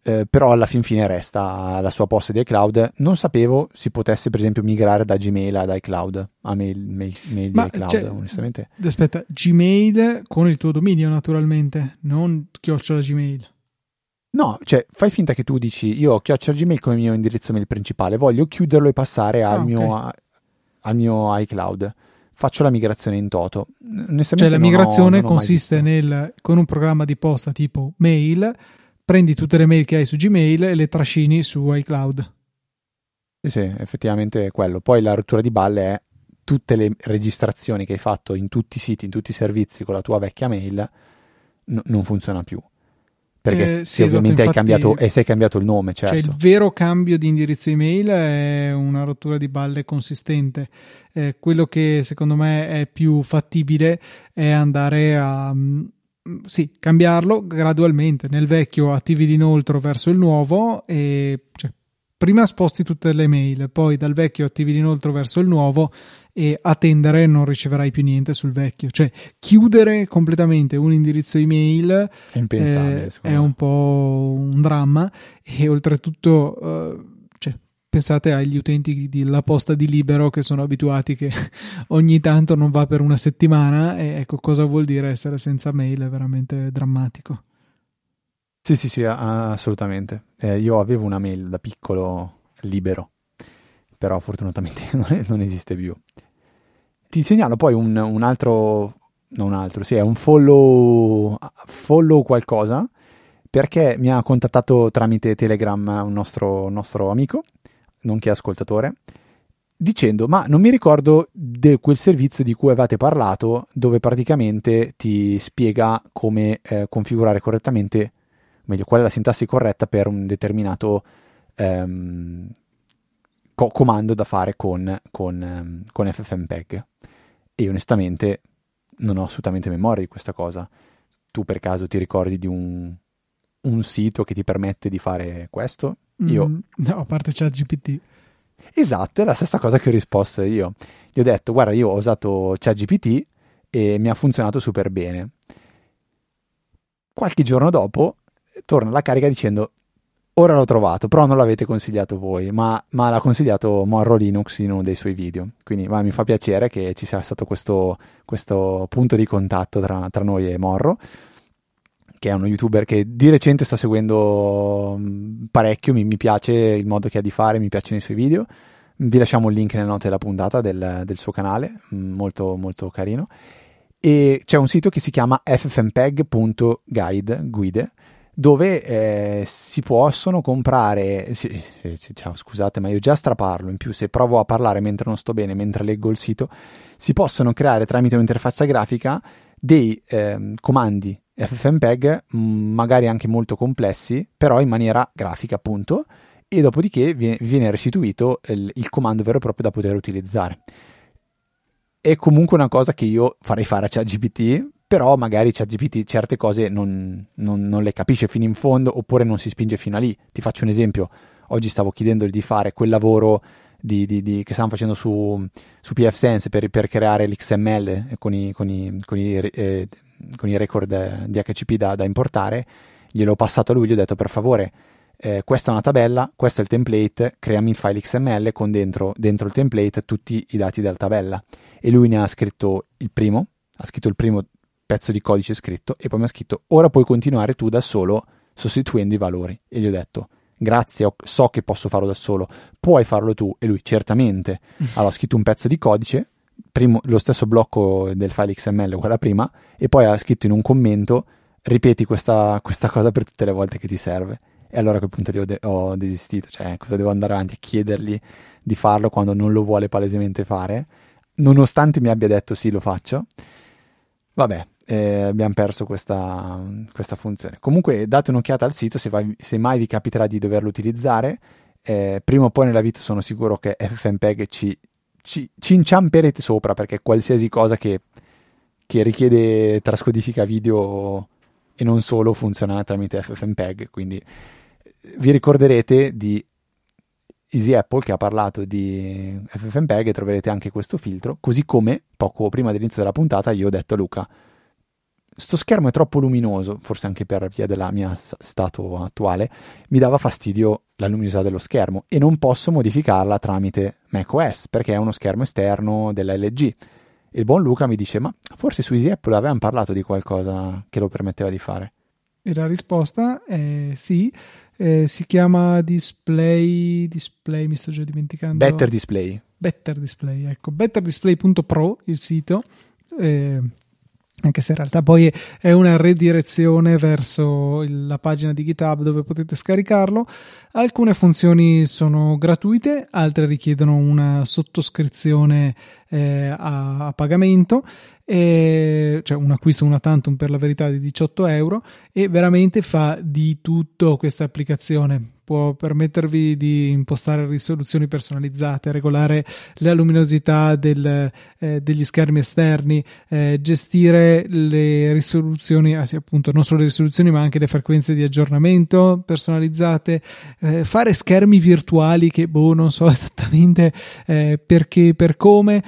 Eh, però alla fin fine resta la sua posta di iCloud. Non sapevo si potesse, per esempio, migrare da Gmail ad iCloud, a mail, mail, mail di iCloud, cioè, onestamente. Aspetta, Gmail con il tuo dominio, naturalmente, non chiocciola Gmail. No, cioè fai finta che tu dici io ho chiocciola Gmail come mio indirizzo mail principale, voglio chiuderlo e passare al, ah, mio, okay. al mio iCloud faccio la migrazione in toto. Cioè la migrazione ho, consiste nel, con un programma di posta tipo mail, prendi tutte le mail che hai su Gmail e le trascini su iCloud. Sì, sì, effettivamente è quello. Poi la rottura di balle è tutte le registrazioni che hai fatto in tutti i siti, in tutti i servizi con la tua vecchia mail, n- non funziona più. perché eh, sì, ovviamente esatto, hai cambiato e sei cambiato il nome, certo. Cioè il vero cambio di indirizzo email è una rottura di balle consistente. Eh, quello che secondo me è più fattibile è andare a mm, sì, cambiarlo gradualmente. Nel vecchio attivi l'inoltro verso il nuovo e cioè, prima sposti tutte le mail, poi dal vecchio attivi l'inoltro verso il nuovo e a tendere non riceverai più niente sul vecchio. Cioè, chiudere completamente un indirizzo email è, eh, è un po' un dramma e oltretutto... Eh, pensate agli utenti della posta di libero che sono abituati che [laughs] ogni tanto non va per una settimana e ecco cosa vuol dire essere senza mail è veramente drammatico. Sì, sì, sì, assolutamente. Eh, io avevo una mail da piccolo libero, però fortunatamente [laughs] non, non esiste più. Ti segnalo poi un, un, altro, non un altro, sì, è un follow, follow qualcosa, perché mi ha contattato tramite Telegram un nostro, nostro amico, nonché ascoltatore, dicendo ma non mi ricordo di quel servizio di cui avevate parlato dove praticamente ti spiega come eh, configurare correttamente meglio, qual è la sintassi corretta per un determinato ehm, co- comando da fare con, con, ehm, con FFmpeg. E onestamente non ho assolutamente memoria di questa cosa. Tu per caso ti ricordi di un, un sito che ti permette di fare questo? Io... Mm, no, a parte ChatGPT. Esatto, è la stessa cosa che ho risposto io. Gli ho detto, guarda, io ho usato ChatGPT e mi ha funzionato super bene. Qualche giorno dopo torna alla carica dicendo ora l'ho trovato, però non l'avete consigliato voi, ma, ma l'ha consigliato Morro Linux in uno dei suoi video. Quindi ma, mi fa piacere che ci sia stato questo, questo punto di contatto tra, tra, noi e Morro, che è uno youtuber che di recente sto seguendo mm, parecchio, mi, mi, piace il modo che ha di fare, mi piacciono i suoi video. Vi lasciamo il link nelle note della puntata del, del suo canale, mm, molto molto carino. E c'è un sito che si chiama ffmpeg.guide, guide, dove eh, si possono comprare. Sì, sì, sì, ciao, scusate, ma io già straparlo. In più, se provo a parlare mentre non sto bene, mentre leggo il sito, si possono creare tramite un'interfaccia grafica dei eh, comandi FFmpeg, mm, magari anche molto complessi, però in maniera grafica, appunto. E dopodiché viene, restituito il, il comando vero e proprio da poter utilizzare. È comunque una cosa che io farei fare a ChatGPT però magari ChatGPT certe cose non, non, non, le capisce fino in fondo oppure non si spinge fino a lì. Ti faccio un esempio, oggi stavo chiedendogli di fare quel lavoro di, di, di, che stanno facendo su, su PFSense per, per, creare l'XML con i, con i, con i, eh, con i record DHCP da, da, importare, gliel'ho passato a lui, gli ho detto per favore eh, questa è una tabella, questo è il template, creami il file XML con dentro, dentro il template tutti i dati della tabella. E lui ne ha scritto il primo, ha scritto il primo pezzo di codice scritto e poi mi ha scritto ora puoi continuare tu da solo sostituendo i valori. E gli ho detto grazie so che posso farlo da solo puoi farlo tu. E lui certamente. [laughs] Allora ha scritto un pezzo di codice primo, lo stesso blocco del file XML quella prima e poi ha scritto in un commento ripeti questa, questa cosa per tutte le volte che ti serve e allora a quel punto ho, de- ho desistito cioè cosa devo andare avanti a chiedergli di farlo quando non lo vuole palesemente fare nonostante mi abbia detto sì lo faccio vabbè eh, abbiamo perso questa, questa, funzione. Comunque date un'occhiata al sito se, vai, se mai vi capiterà di doverlo utilizzare. Eh, prima o poi nella vita sono sicuro che FFmpeg ci, ci, ci inciamperete sopra perché qualsiasi cosa che, che richiede trascodifica video e non solo funziona tramite FFmpeg. Quindi eh, vi ricorderete di Easy Apple che ha parlato di FFmpeg e troverete anche questo filtro, così come poco prima dell'inizio della puntata io ho detto a Luca sto schermo è troppo luminoso, forse anche per via del mio stato attuale, mi dava fastidio la luminosità dello schermo e non posso modificarla tramite macOS perché è uno schermo esterno della LG. Il buon Luca mi dice: Ma forse su Easy Apple avevamo parlato di qualcosa che lo permetteva di fare. E la risposta è sì. Eh, si chiama Display. Display, mi sto già dimenticando. Better Display. Better Display, ecco. Betterdisplay.pro il sito. Eh, anche se in realtà poi è una redirezione verso la pagina di GitHub dove potete scaricarlo. Alcune funzioni sono gratuite, altre richiedono una sottoscrizione eh, a, a, pagamento, e, cioè un acquisto una tantum per la verità di 18 euro e veramente fa di tutto questa applicazione. Può permettervi di impostare risoluzioni personalizzate, regolare la luminosità del, eh, degli schermi esterni, eh, gestire le risoluzioni, ah sì, appunto non solo le risoluzioni ma anche le frequenze di aggiornamento personalizzate, eh, fare schermi virtuali che boh non so [laughs] esattamente eh, perché, per come,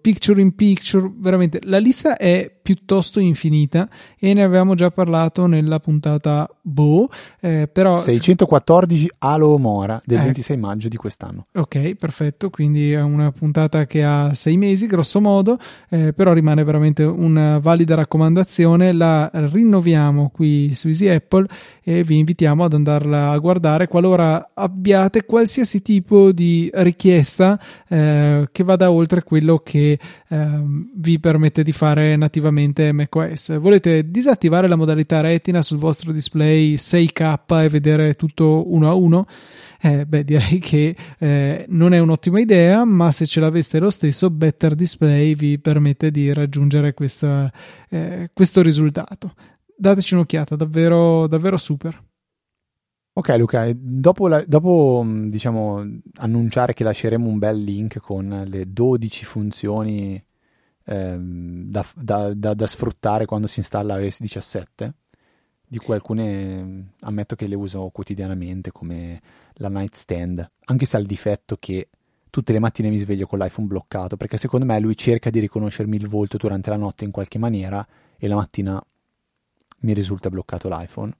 picture in picture, veramente la lista è piuttosto infinita e ne avevamo già parlato nella puntata Boh, eh, però 614 Alo Mora del eh. 26 maggio di quest'anno. Ok, perfetto, quindi è una puntata che ha sei mesi grosso modo, eh, però rimane veramente una valida raccomandazione, la rinnoviamo qui su Easy Apple e vi invitiamo ad andarla a guardare qualora abbiate qualsiasi tipo di richiesta eh, che vada oltre quello che ehm, vi permette di fare nativamente macOS. Volete disattivare la modalità retina sul vostro display 6K e vedere tutto uno a uno? Eh, beh, direi che eh, non è un'ottima idea, ma se ce l'aveste lo stesso, Better Display vi permette di raggiungere questa, eh, questo risultato. Dateci un'occhiata, davvero, davvero super. Ok Luca, dopo, la, dopo diciamo, annunciare che lasceremo un bel link con le 12 funzioni ehm, da, da, da, da, sfruttare quando si installa iOS 17, di cui alcune ammetto che le uso quotidianamente come la nightstand, anche se ha il difetto che tutte le mattine mi sveglio con l'iPhone bloccato, perché secondo me lui cerca di riconoscermi il volto durante la notte in qualche maniera e la mattina mi risulta bloccato l'iPhone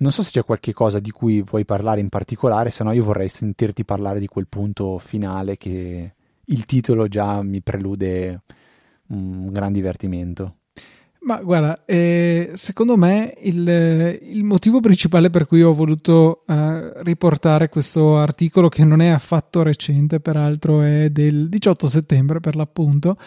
non so se c'è qualche cosa di cui vuoi parlare in particolare, se no io vorrei sentirti parlare di quel punto finale che il titolo già mi prelude un gran divertimento. Ma guarda, eh, secondo me il, il, motivo principale per cui ho voluto eh, riportare questo articolo, che non è affatto recente, peraltro è del 18 settembre per l'appunto,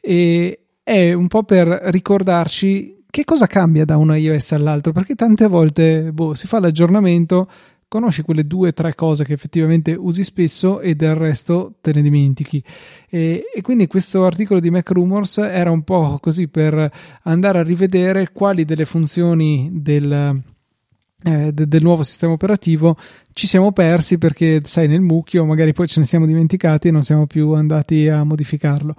è un po' per ricordarci che cosa cambia da un iOS all'altro? Perché tante volte boh, si fa l'aggiornamento, conosci quelle due o tre cose che effettivamente usi spesso e del resto te ne dimentichi. E, e, quindi questo articolo di Mac Rumors era un po' così per andare a rivedere quali delle funzioni del. Eh, del nuovo sistema operativo ci siamo persi perché sai nel mucchio magari poi ce ne siamo dimenticati e non siamo più andati a modificarlo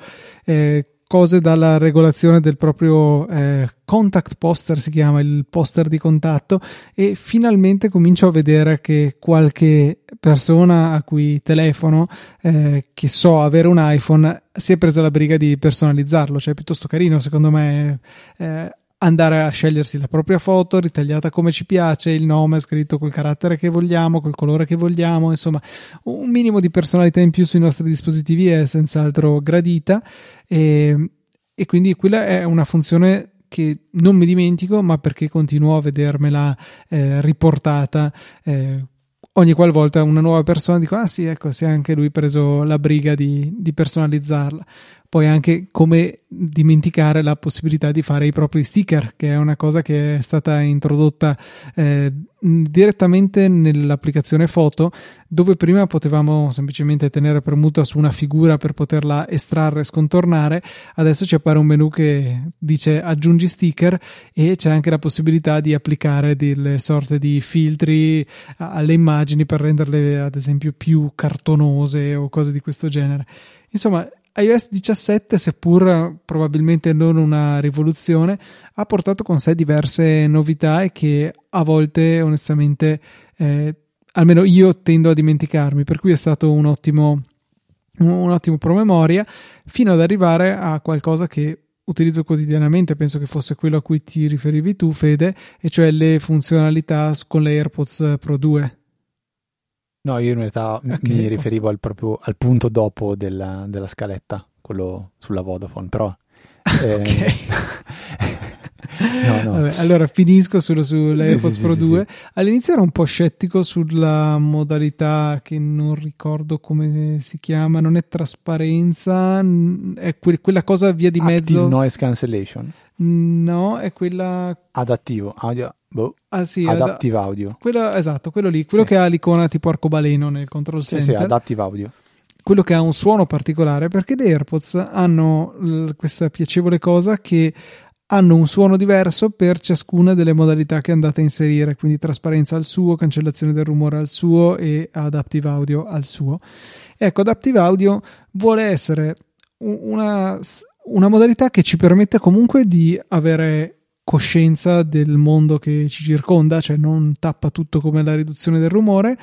eh, cose dalla regolazione del proprio eh, contact poster, si chiama il poster di contatto, e finalmente comincio a vedere che qualche persona a cui telefono, eh, che so avere un iPhone, si è presa la briga di personalizzarlo, cioè è piuttosto carino secondo me. Eh, andare a scegliersi la propria foto ritagliata come ci piace, il nome scritto col carattere che vogliamo, col colore che vogliamo, insomma un minimo di personalità in più sui nostri dispositivi è senz'altro gradita. E, e quindi quella è una funzione che non mi dimentico ma perché continuo a vedermela eh, riportata. Eh, ogni qualvolta una nuova persona dico ah sì ecco si è anche lui preso la briga di, di personalizzarla poi anche come dimenticare la possibilità di fare i propri sticker, che è una cosa che è stata introdotta eh, direttamente nell'applicazione foto, dove prima potevamo semplicemente tenere premuta su una figura per poterla estrarre e scontornare, adesso ci appare un menu che dice aggiungi sticker e c'è anche la possibilità di applicare delle sorte di filtri alle immagini per renderle ad esempio più cartonose o cose di questo genere. Insomma, iOS 17, seppur probabilmente non una rivoluzione, ha portato con sé diverse novità e che a volte onestamente eh, almeno io tendo a dimenticarmi, per cui è stato un ottimo, un ottimo promemoria fino ad arrivare a qualcosa che utilizzo quotidianamente, penso che fosse quello a cui ti riferivi tu Fede, e cioè le funzionalità con le AirPods Pro 2. No, io in realtà okay, mi riferivo al, proprio, al punto dopo della, della, scaletta, quello sulla Vodafone, però... Eh, [laughs] ok. No, no. Vabbè, allora finisco solo sull'AirPods sì, Pro sì, 2. Sì, All'inizio ero un po' scettico sulla modalità che non ricordo come si chiama, non è trasparenza, è que- quella cosa via di Active mezzo. noise cancellation. No, è quella adattivo, audio Boh. Ah, sì, Adaptive ad- Audio. Quello, esatto, quello lì, quello sì. che ha l'icona tipo arcobaleno nel control sì, center. Sì, Adaptive Audio. quello che ha un suono particolare perché le AirPods hanno questa piacevole cosa che hanno un suono diverso per ciascuna delle modalità che andate a inserire, quindi trasparenza al suo, cancellazione del rumore al suo e adaptive audio al suo. Ecco, adaptive audio vuole essere una, una modalità che ci permette comunque di avere coscienza del mondo che ci circonda, cioè non tappa tutto come la riduzione del rumore,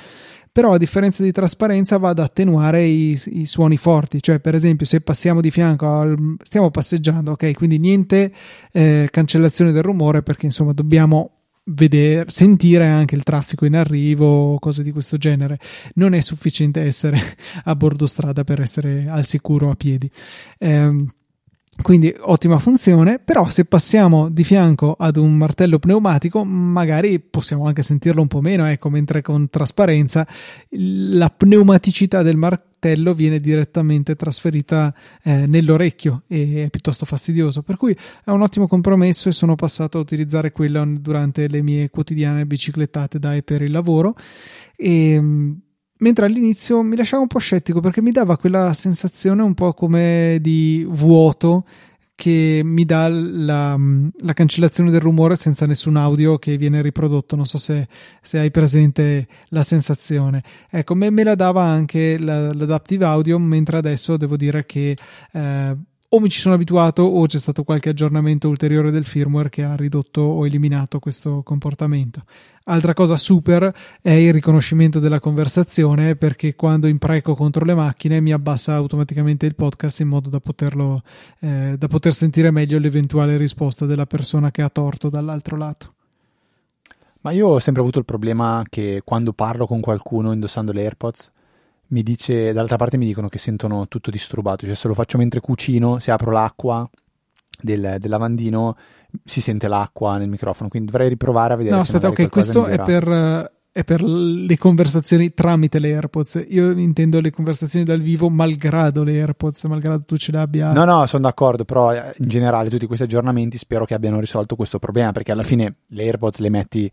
però a differenza di trasparenza va ad attenuare i, i, suoni forti, cioè per esempio se passiamo di fianco al, stiamo passeggiando, ok, quindi niente eh, cancellazione del rumore perché insomma dobbiamo vedere, sentire anche il traffico in arrivo cose di questo genere. Non è sufficiente essere [laughs] a bordo strada per essere al sicuro a piedi. Eh, quindi ottima funzione, però se passiamo di fianco ad un martello pneumatico magari possiamo anche sentirlo un po' meno, ecco, mentre con trasparenza la pneumaticità del martello viene direttamente trasferita eh, nell'orecchio e è piuttosto fastidioso, per cui è un ottimo compromesso e sono passato a utilizzare quello durante le mie quotidiane biciclettate da e per il lavoro. E mentre all'inizio mi lasciava un po' scettico perché mi dava quella sensazione un po' come di vuoto che mi dà la, la, cancellazione del rumore senza nessun audio che viene riprodotto. Non so se, se hai presente la sensazione. Ecco, me, me la dava anche la, l'adaptive audio, mentre adesso devo dire che eh, o mi ci sono abituato o c'è stato qualche aggiornamento ulteriore del firmware che ha ridotto o eliminato questo comportamento. Altra cosa super è il riconoscimento della conversazione perché quando impreco contro le macchine mi abbassa automaticamente il podcast in modo da, poterlo, eh, da poter sentire meglio l'eventuale risposta della persona che ha torto dall'altro lato. Ma io ho sempre avuto il problema che quando parlo con qualcuno indossando le AirPods mi dice, dall'altra parte mi dicono che sentono tutto disturbato, cioè se lo faccio mentre cucino, se apro l'acqua del, del lavandino si sente l'acqua nel microfono, quindi dovrei riprovare a vedere no, se aspetta, ok, questo è per, è per le conversazioni tramite le AirPods. Io intendo le conversazioni dal vivo malgrado le AirPods, malgrado tu ce le abbia. No, no, sono d'accordo, però eh, in generale tutti questi aggiornamenti spero che abbiano risolto questo problema, perché alla fine le AirPods le metti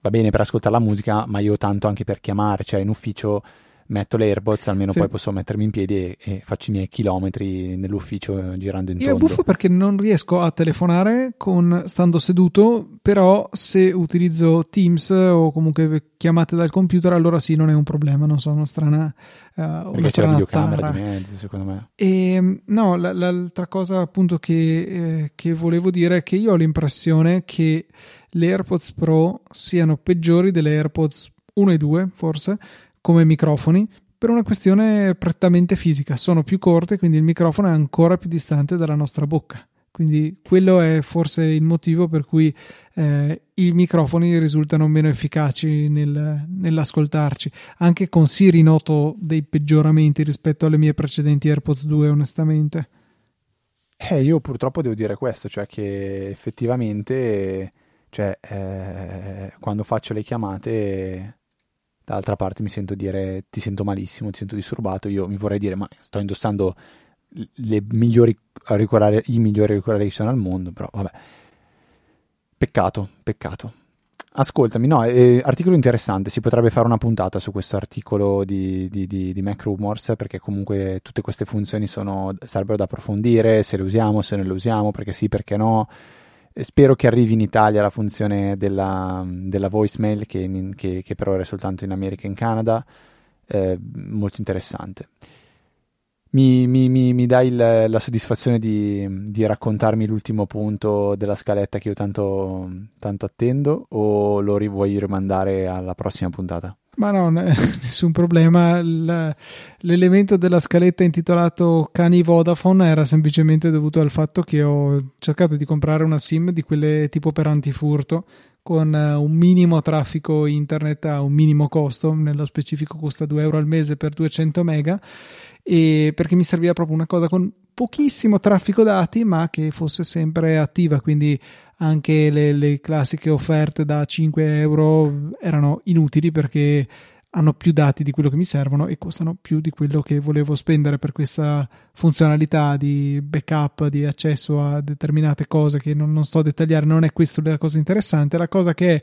va bene per ascoltare la musica, ma io tanto anche per chiamare, cioè in ufficio metto le AirPods, almeno sì. poi posso mettermi in piedi e, e, faccio i miei chilometri nell'ufficio eh, girando in Io è buffo perché non riesco a telefonare con, stando seduto, però se utilizzo Teams o comunque chiamate dal computer, allora sì, non è un problema, non so, una strana uh, una Perché c'è la videocamera di mezzo, secondo me. E, ehm, no, l- l'altra cosa appunto che, eh, che volevo dire è che io ho l'impressione che le AirPods Pro siano peggiori delle AirPods 1 e 2, forse, come microfoni per una questione prettamente fisica. Sono più corte, quindi il microfono è ancora più distante dalla nostra bocca. Quindi quello è forse il motivo per cui eh, i microfoni risultano meno efficaci nel, nell'ascoltarci. Anche con Siri noto dei peggioramenti rispetto alle mie precedenti AirPods 2, onestamente. Eh, io purtroppo devo dire questo, cioè che effettivamente cioè, eh, quando faccio le chiamate dall'altra parte mi sento dire ti sento malissimo, ti sento disturbato, io mi vorrei dire ma sto indossando migliori i migliori auricolari che ci sono al mondo, però vabbè. Peccato, peccato. Ascoltami, no, eh, articolo interessante, si potrebbe fare una puntata su questo articolo di, di, di, di Mac Rumors perché comunque tutte queste funzioni sono, sarebbero da approfondire, se le usiamo, se non le usiamo, perché sì, perché no Spero che arrivi in Italia la funzione della, della voicemail che, che, che, però era soltanto in America e in Canada, eh, molto interessante. Mi, mi, mi, mi dai il, la soddisfazione di, di, raccontarmi l'ultimo punto della scaletta che io tanto, tanto attendo o lo vuoi rimandare alla prossima puntata? Ma no, [laughs] nessun problema. L'elemento della scaletta intitolato Cani Vodafone era semplicemente dovuto al fatto che ho cercato di comprare una SIM di quelle tipo per antifurto con eh, un minimo traffico internet a un minimo costo, nello specifico costa 2 euro al mese per 200 mega, e perché mi serviva proprio una cosa con pochissimo traffico dati ma che fosse sempre attiva, quindi anche le, le classiche offerte da 5 euro erano inutili perché hanno più dati di quello che mi servono e costano più di quello che volevo spendere per questa funzionalità di backup, di accesso a determinate cose che non, non sto a dettagliare, non è questa la cosa interessante. La cosa che è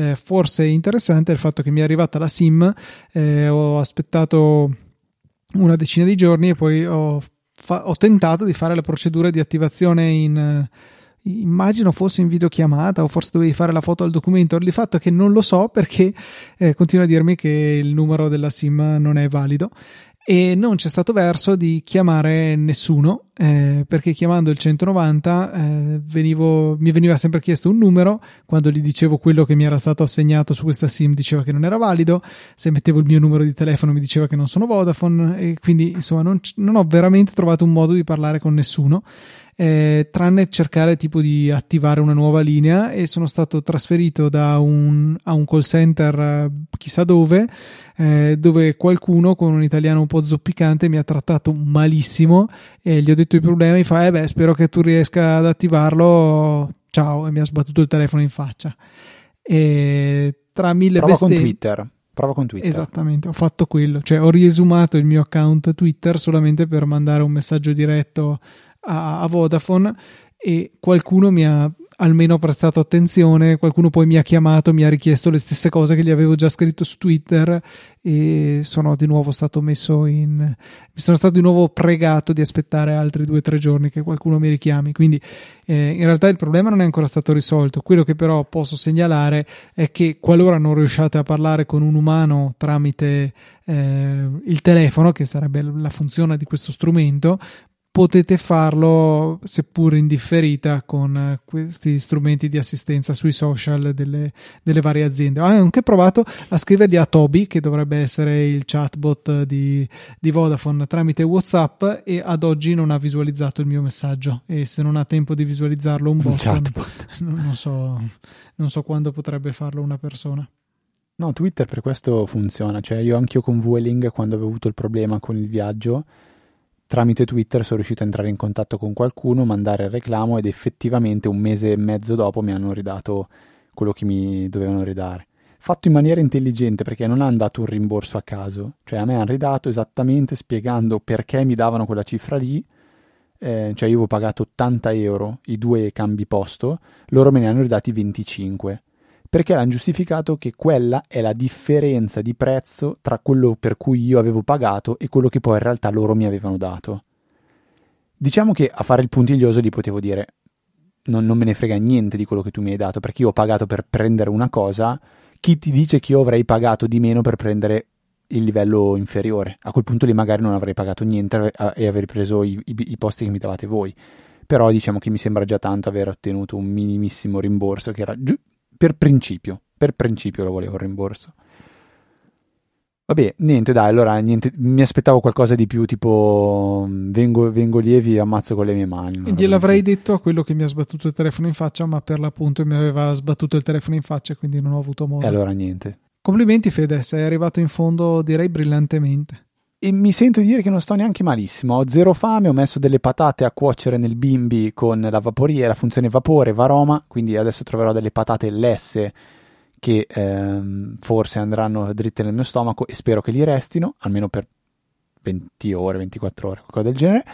eh, forse interessante è il fatto che mi è arrivata la SIM, eh, ho aspettato una decina di giorni e poi ho, fa- ho tentato di fare la procedura di attivazione in immagino fosse in videochiamata o forse dovevi fare la foto al documento. Il fatto è che non lo so perché eh, continua a dirmi che il numero della SIM non è valido. E non c'è stato verso di chiamare nessuno eh, perché chiamando il 190 eh, venivo, mi veniva sempre chiesto un numero. Quando gli dicevo quello che mi era stato assegnato su questa sim diceva che non era valido. Se mettevo il mio numero di telefono mi diceva che non sono Vodafone. E quindi insomma non, non ho veramente trovato un modo di parlare con nessuno eh, tranne cercare tipo di attivare una nuova linea e sono stato trasferito da un, a un call center eh, chissà dove eh, dove qualcuno con un italiano un po' zoppicante mi ha trattato malissimo e gli ho detto i problemi fa eh beh spero che tu riesca ad attivarlo ciao e mi ha sbattuto il telefono in faccia e tra mille Prova bestemmie con Twitter prova con Twitter. Esattamente, ho fatto quello, cioè ho riesumato il mio account Twitter solamente per mandare un messaggio diretto a, a Vodafone e qualcuno mi ha almeno prestato attenzione, qualcuno poi mi ha chiamato, mi ha richiesto le stesse cose che gli avevo già scritto su Twitter e sono di nuovo stato messo in mi sono stato di nuovo pregato di aspettare altri due o tre giorni che qualcuno mi richiami, quindi eh, in realtà il problema non è ancora stato risolto, quello che però posso segnalare è che qualora non riusciate a parlare con un umano tramite eh, il telefono, che sarebbe la funzione di questo strumento, potete farlo seppur in differita con eh, questi strumenti di assistenza sui social delle, delle varie aziende. Ho anche provato a scrivergli a Toby, che dovrebbe essere il chatbot di, di Vodafone, tramite WhatsApp e ad oggi non ha visualizzato il mio messaggio e se non ha tempo di visualizzarlo un bot, [laughs] non, non, so, non so quando potrebbe farlo una persona. No, Twitter per questo funziona, cioè io anch'io con Vueling quando avevo avuto il problema con il viaggio tramite Twitter sono riuscito a entrare in contatto con qualcuno, mandare il reclamo ed effettivamente un mese e mezzo dopo mi hanno ridato quello che mi dovevano ridare. Fatto in maniera intelligente perché non hanno dato un rimborso a caso, cioè a me hanno ridato esattamente spiegando perché mi davano quella cifra lì, eh, cioè io avevo pagato 80 euro i due cambi posto, loro me ne hanno ridati 25 perché hanno giustificato che quella è la differenza di prezzo tra quello per cui io avevo pagato e quello che poi in realtà loro mi avevano dato. Diciamo che a fare il puntiglioso gli potevo dire non, non me ne frega niente di quello che tu mi hai dato perché io ho pagato per prendere una cosa, chi ti dice che io avrei pagato di meno per prendere il livello inferiore? A quel punto lì magari non avrei pagato niente e avrei preso i, i, i posti che mi davate voi però diciamo che mi sembra già tanto aver ottenuto un minimissimo rimborso che era giu- per principio, per principio lo volevo il rimborso. Vabbè, niente, dai, allora niente, mi aspettavo qualcosa di più, tipo vengo, vengo lievi e ammazzo con le mie mani. Gliel'avrei detto a quello che mi ha sbattuto il telefono in faccia, ma per l'appunto mi aveva sbattuto il telefono in faccia, quindi non ho avuto modo. E allora niente. Complimenti Fede, sei arrivato in fondo direi brillantemente e mi sento di dire che non sto neanche malissimo. Ho zero fame, ho messo delle patate a cuocere nel bimbi con la vaporiera, funzione vapore, varoma, quindi adesso troverò delle patate lesse che ehm, forse andranno dritte nel mio stomaco e spero che li restino, almeno per 20 ore, 24 ore, qualcosa del genere.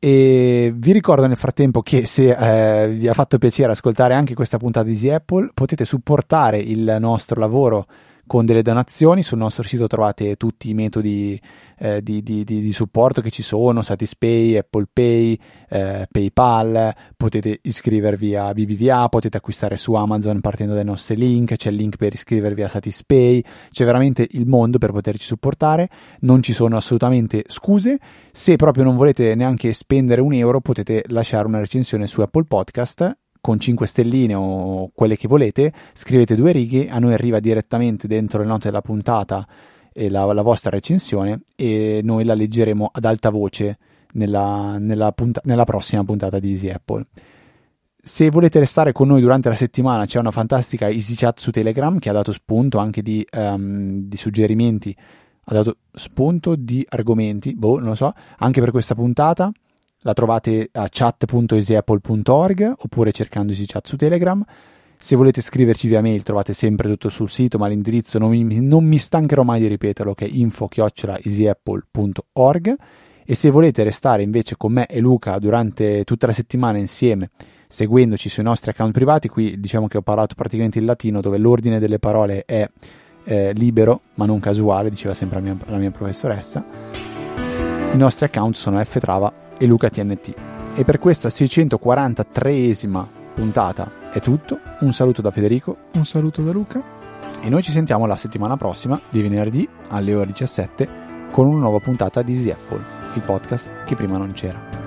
E vi ricordo nel frattempo che se eh, vi ha fatto piacere ascoltare anche questa puntata di Easy Apple, potete supportare il nostro lavoro con delle donazioni. Sul nostro sito trovate tutti i metodi eh, di, di, di, di, supporto che ci sono, Satispay, Apple Pay, eh, PayPal, potete iscrivervi a BBVA, potete acquistare su Amazon partendo dai nostri link, c'è il link per iscrivervi a Satispay, c'è veramente il mondo per poterci supportare, non ci sono assolutamente scuse. Se proprio non volete neanche spendere un euro potete lasciare una recensione su Apple Podcast con 5 stelline o quelle che volete, scrivete due righe, a noi arriva direttamente dentro le note della puntata la, la, vostra recensione e noi la leggeremo ad alta voce nella, nella, punta- nella prossima puntata di Easy Apple. Se volete restare con noi durante la settimana c'è una fantastica Easy Chat su Telegram che ha dato spunto anche di, um, di suggerimenti, ha dato spunto di argomenti, boh, non lo so, anche per questa puntata la trovate a chat.easyapple.org oppure cercando EasyChat su Telegram. Se volete scriverci via mail trovate sempre tutto sul sito, ma l'indirizzo non mi, non mi stancherò mai di ripeterlo che è info-easyapple.org e se volete restare invece con me e Luca durante tutta la settimana insieme seguendoci sui nostri account privati, qui diciamo che ho parlato praticamente in latino dove l'ordine delle parole è eh, libero ma non casuale, diceva sempre la mia, la mia professoressa. I nostri account sono ftrava e lucatnt. E per questa 643esima puntata è tutto. Un saluto da Federico. Un saluto da Luca. E noi ci sentiamo la settimana prossima, di venerdì alle ore 17, con una nuova puntata di Easy Apple, il podcast che prima non c'era.